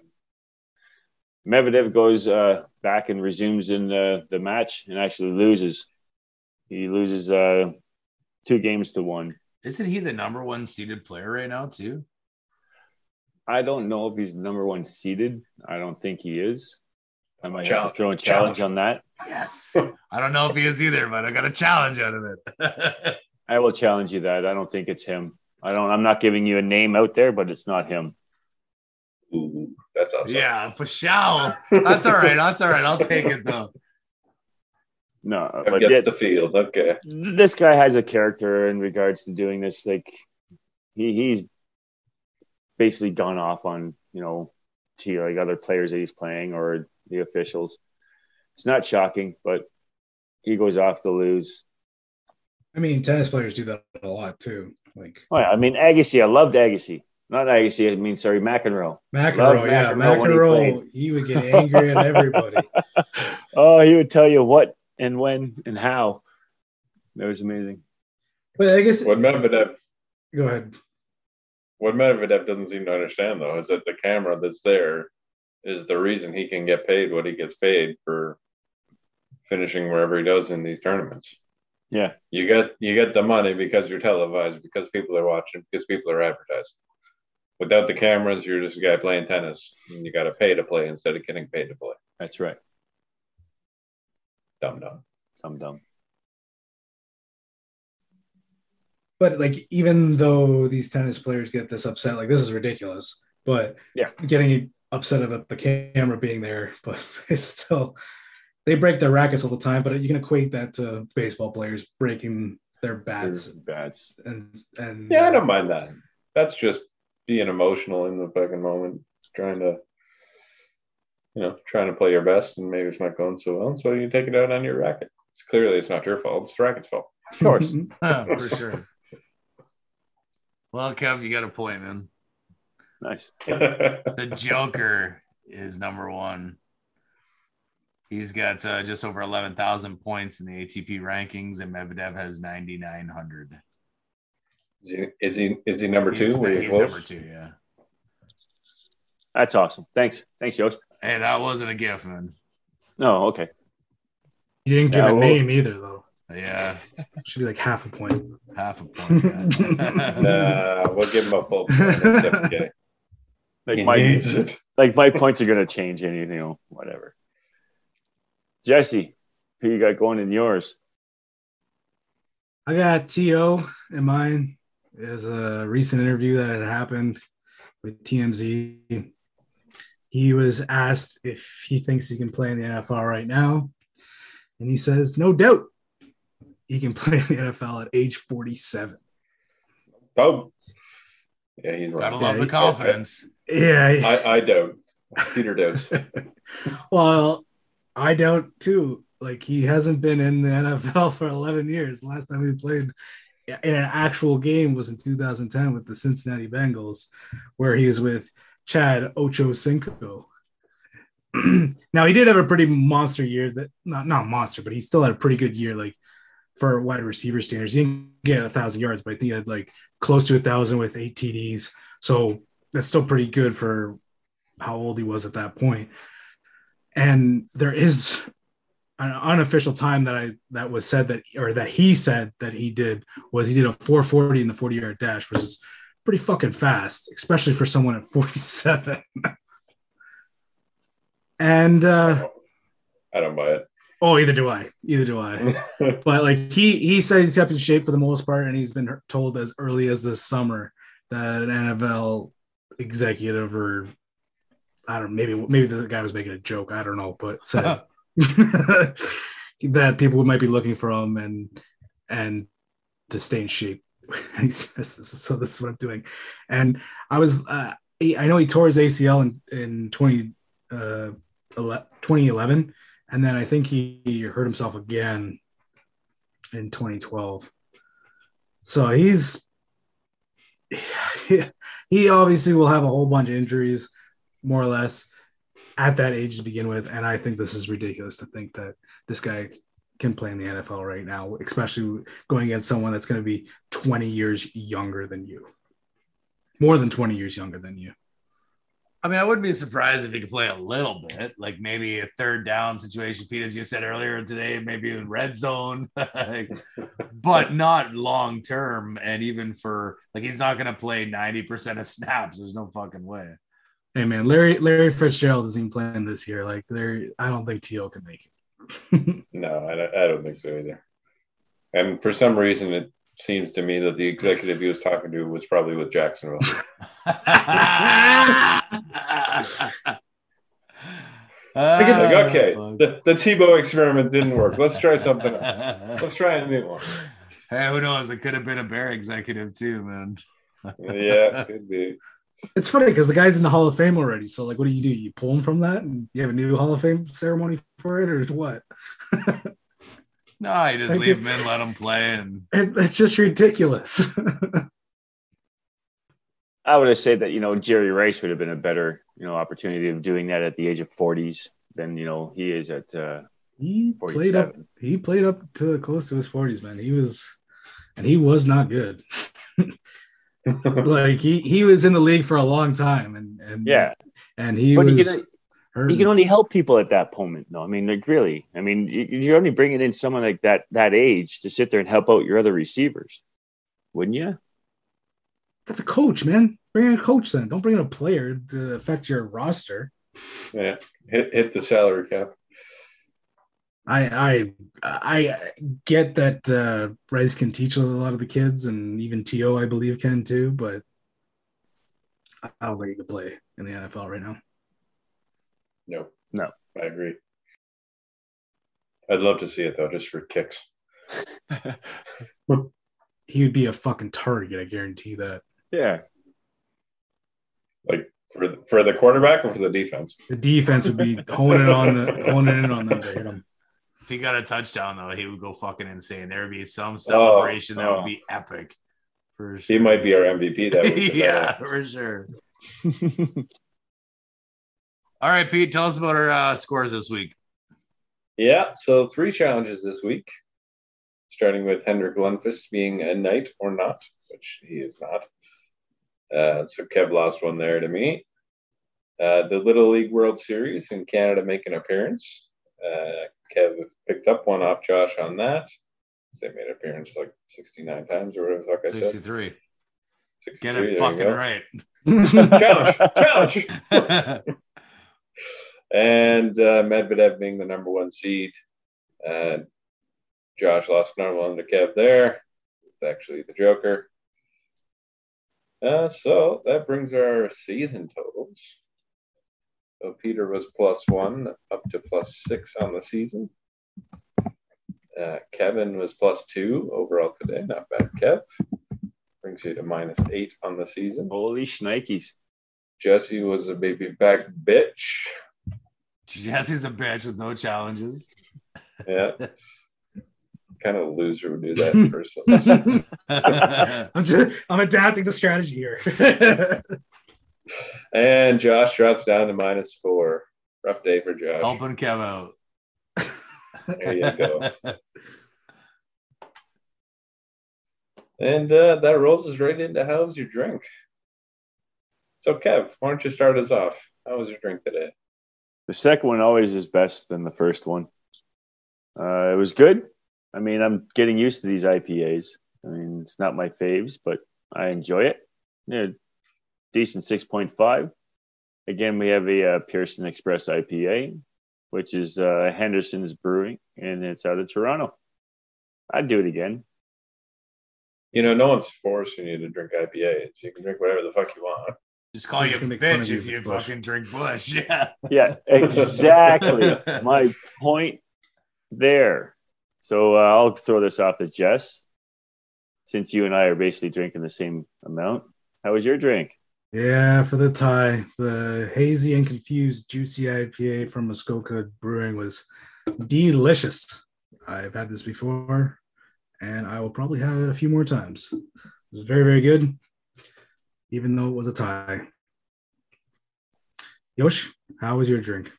Medvedev goes uh, back and resumes in the, the match and actually loses. He loses uh, two games to one. Isn't he the number one seeded player right now, too? I don't know if he's number one seeded. I don't think he is. I might have to throw a challenge on that. Yes. I don't know if he is either, but I got a challenge out of it. I will challenge you that. I don't think it's him. I don't. I'm not giving you a name out there, but it's not him. Ooh, that's awesome. yeah, for sure. That's all right. That's all right. I'll take it though. No, That but yeah, the field. Okay. this guy has a character in regards to doing this. Like he he's basically gone off on you know to like other players that he's playing or the officials. It's not shocking, but he goes off to lose. I mean, tennis players do that a lot too. Like Oh, yeah. I mean Agassi. I loved Agassi. Not Agassi. I mean sorry, McEnroe. McEnroe, yeah, McEnroe when he he, would get angry at everybody. oh, he would tell you what and when and how. That was amazing. But I guess What Medvedev, go ahead. what Medvedev doesn't seem to understand though is that the camera that's there is the reason he can get paid what he gets paid for finishing wherever he does in these tournaments. Yeah. You get you get the money because you're televised, because people are watching, because people are advertised. Without the cameras, you're just a guy playing tennis, and you got to pay to play instead of getting paid to play. That's right. Dumb dumb. I'm dumb. But like, even though these tennis players get this upset, like this is ridiculous. But Yeah. getting upset about the camera being there, but it's still they break their rackets all the time. But you can equate that to baseball players breaking their bats Bats. and and Yeah, I uh, don't mind that. That's just being emotional in the fucking moment, trying to, you know, trying to play your best, and maybe it's not going so well, so you take it out on your racket. It's clearly it's not your fault; it's the racket's fault. Of course. for sure. Well, Kev, you got a point, man. nice. The Joker is number one. He's got uh, just over 11,000 points in the ATP rankings, and Medvedev has 9,900. Is, he, is he is he number two? He's, Were he's close? number two, yeah. That's awesome. Thanks. Thanks, Yost. Hey, that wasn't a gift, man. No, okay. You didn't give Yeah, a well- name either, though. Yeah, Should be like half a point. half a point. Yeah. Nah, we'll give him a full point. Okay. Like He my like my points are gonna change anything, you know, whatever. Jesse, who you got going in yours? I got T.O. in mine. There's a recent interview that had happened with TMZ. He was asked if he thinks he can play in the NFL right now, and he says, "No doubt, he can play in the NFL at age 47." Oh, yeah, he's Gotta right. love the confidence. Yeah, I, I doubt. Peter does. well, I don't too. Like he hasn't been in the NFL for 11 years. The last time he played in an actual game was in 2010 with the Cincinnati Bengals, where he was with Chad Ocho Cinco. now he did have a pretty monster year. That not not monster, but he still had a pretty good year. Like for wide receiver standards, he didn't get a thousand yards, but I think he had like close to a thousand with eight TDs. So that's still pretty good for how old he was at that point. And there is an unofficial time that I that was said that or that he said that he did was he did a 440 in the 40 yard dash, which is pretty fucking fast, especially for someone at 47. and uh I don't buy it. oh, either do I. Either do I. but like he he says he's kept in shape for the most part, and he's been told as early as this summer that an NFL executive or I don't know, maybe maybe the guy was making a joke, I don't know, but said that people might be looking for him and and to stay in shape. And he says, "So this is what I'm doing." And I was, uh, I know he tore his ACL in in 20, uh, 2011, and then I think he, he hurt himself again in 2012. So he's he obviously will have a whole bunch of injuries, more or less, at that age to begin with. And I think this is ridiculous to think that this guy can play in the NFL right now, especially going against someone that's going to be 20 years younger than you, more than 20 years younger than you. I mean, I wouldn't be surprised if he could play a little bit, like maybe a third down situation, Pete, as you said earlier today, maybe in red zone, but not long term. And even for like, he's not going to play 90% of snaps. There's no fucking way. Hey man, Larry Larry Fitzgerald isn't playing this year. Like there, I don't think T.O. can make it. no, I don't, I don't think so either. And for some reason, it seems to me that the executive he was talking to was probably with Jacksonville. like, ah, okay, the, the Tebow experiment didn't work. Let's try something else. Let's try a new one. Hey, who knows? It could have been a Bear executive too, man. yeah, it could be. It's funny because the guy's in the Hall of Fame already. So, like, what do you do? You pull him from that, and you have a new Hall of Fame ceremony for it, or what? no, you just like leave him in, let him play, and it's just ridiculous. I would have said that you know Jerry Rice would have been a better you know opportunity of doing that at the age of forties than you know he is at. Uh, he played up. He played up to close to his forties, man. He was, and he was not good. like he he was in the league for a long time, and and yeah, and he but was. He can, he can only help people at that moment, though. I mean, like really. I mean, you're only bringing in someone like that that age to sit there and help out your other receivers, wouldn't you? That's a coach, man. Bring in a coach then. Don't bring in a player to affect your roster. Yeah, hit hit the salary cap. I I I get that uh, Rice can teach a lot of the kids, and even T.O. I believe can too. But I don't think he could play in the NFL right now. No, no, I agree. I'd love to see it though, just for kicks. he would be a fucking target. I guarantee that. Yeah. Like for the, for the quarterback or for the defense? The defense would be honing on the honing in on them to hit him. If he got a touchdown though, he would go fucking insane. There would be some celebration oh, that oh. would be epic. For sure. He might be our MVP that week. yeah, for sure. All right, Pete, tell us about our uh, scores this week. Yeah, so three challenges this week, starting with Henrik Lundqvist being a knight or not, which he is not. Uh, so Kev lost one there to me. Uh, the Little League World Series in Canada make an appearance. Uh, Kev picked up one off Josh on that. They made an appearance like 69 times or whatever the fuck I 63. said. 63. Get it fucking right. challenge, challenge. and uh, Medvedev being the number one seed. And Josh lost one to Kev there. It's actually the Joker. Uh, so that brings our season totals. So Peter was plus one up to plus six on the season. Uh, Kevin was plus two overall today. Not bad, Kev. Brings you to minus eight on the season. Holy shnikes. Jesse was a baby back bitch. Jesse's a bitch with no challenges. Yeah. kind of loser would do that person. I'm just I'm adapting the strategy here. and Josh drops down to minus four. Rough day for Josh. Helping Kev out. There you go. and uh, that rolls us right into how's your drink? So, Kev, why don't you start us off? How was your drink today? The second one always is best than the first one. Uh, it was good. I mean, I'm getting used to these IPAs. I mean, it's not my faves, but I enjoy it. Yeah, decent 6.5. Again, we have a uh, Pearson Express IPA, which is uh, Henderson's Brewing, and it's out of Toronto. I'd do it again. You know, no one's forcing you to drink IPAs. You can drink whatever the fuck you want. Just call you a bitch if you fucking drink Bush. Yeah. Yeah, exactly. My point there. So uh, I'll throw this off to Jess, since you and I are basically drinking the same amount. How was your drink? Yeah, for the tie, the hazy and confused juicy IPA from Muskoka Brewing was delicious. I've had this before, and I will probably have it a few more times. It was very, very good, even though it was a tie. Yosh, how was your drink?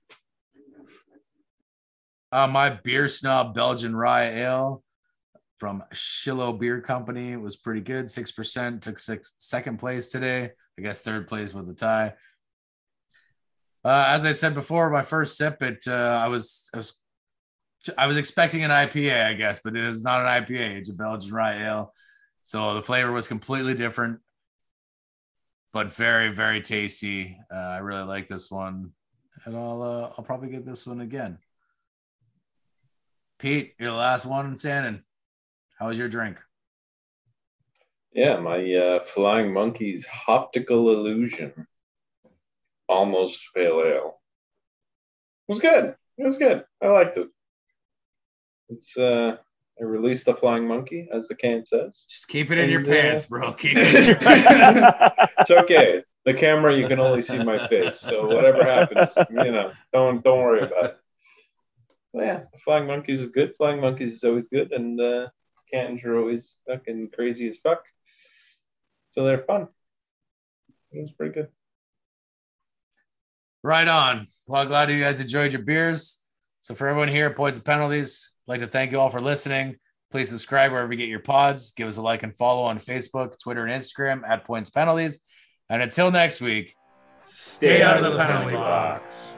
Uh, my beer snob Belgian rye ale from Shillow Beer Company was pretty good. Six percent took six second place today. I guess third place with a tie. Uh, as I said before, my first sip, it uh, I was I was I was expecting an IPA, I guess, but it is not an IPA. It's a Belgian rye ale, so the flavor was completely different, but very very tasty. Uh, I really like this one, and I'll uh, I'll probably get this one again. Pete, you're the last one in Sandon. How was your drink? Yeah, my uh, Flying Monkeys Optical Illusion, almost pale ale. It was good. It was good. I liked it. It's uh, I released the Flying Monkey, as the can says. Just keep it in your uh, pants, bro. Keep it in your pants. It's okay. The camera, you can only see my face, so whatever happens, you know, don't don't worry about it. But yeah, Flying Monkeys is good. Flying Monkeys is always good, and uh, cans are always fucking crazy as fuck. So they're fun. It was pretty good. Right on. Well, glad you guys enjoyed your beers. So for everyone here Points and Penalties, I'd like to thank you all for listening. Please subscribe wherever you get your pods. Give us a like and follow on Facebook, Twitter, and Instagram at Points Penalties. And until next week, Stay out of the penalty box.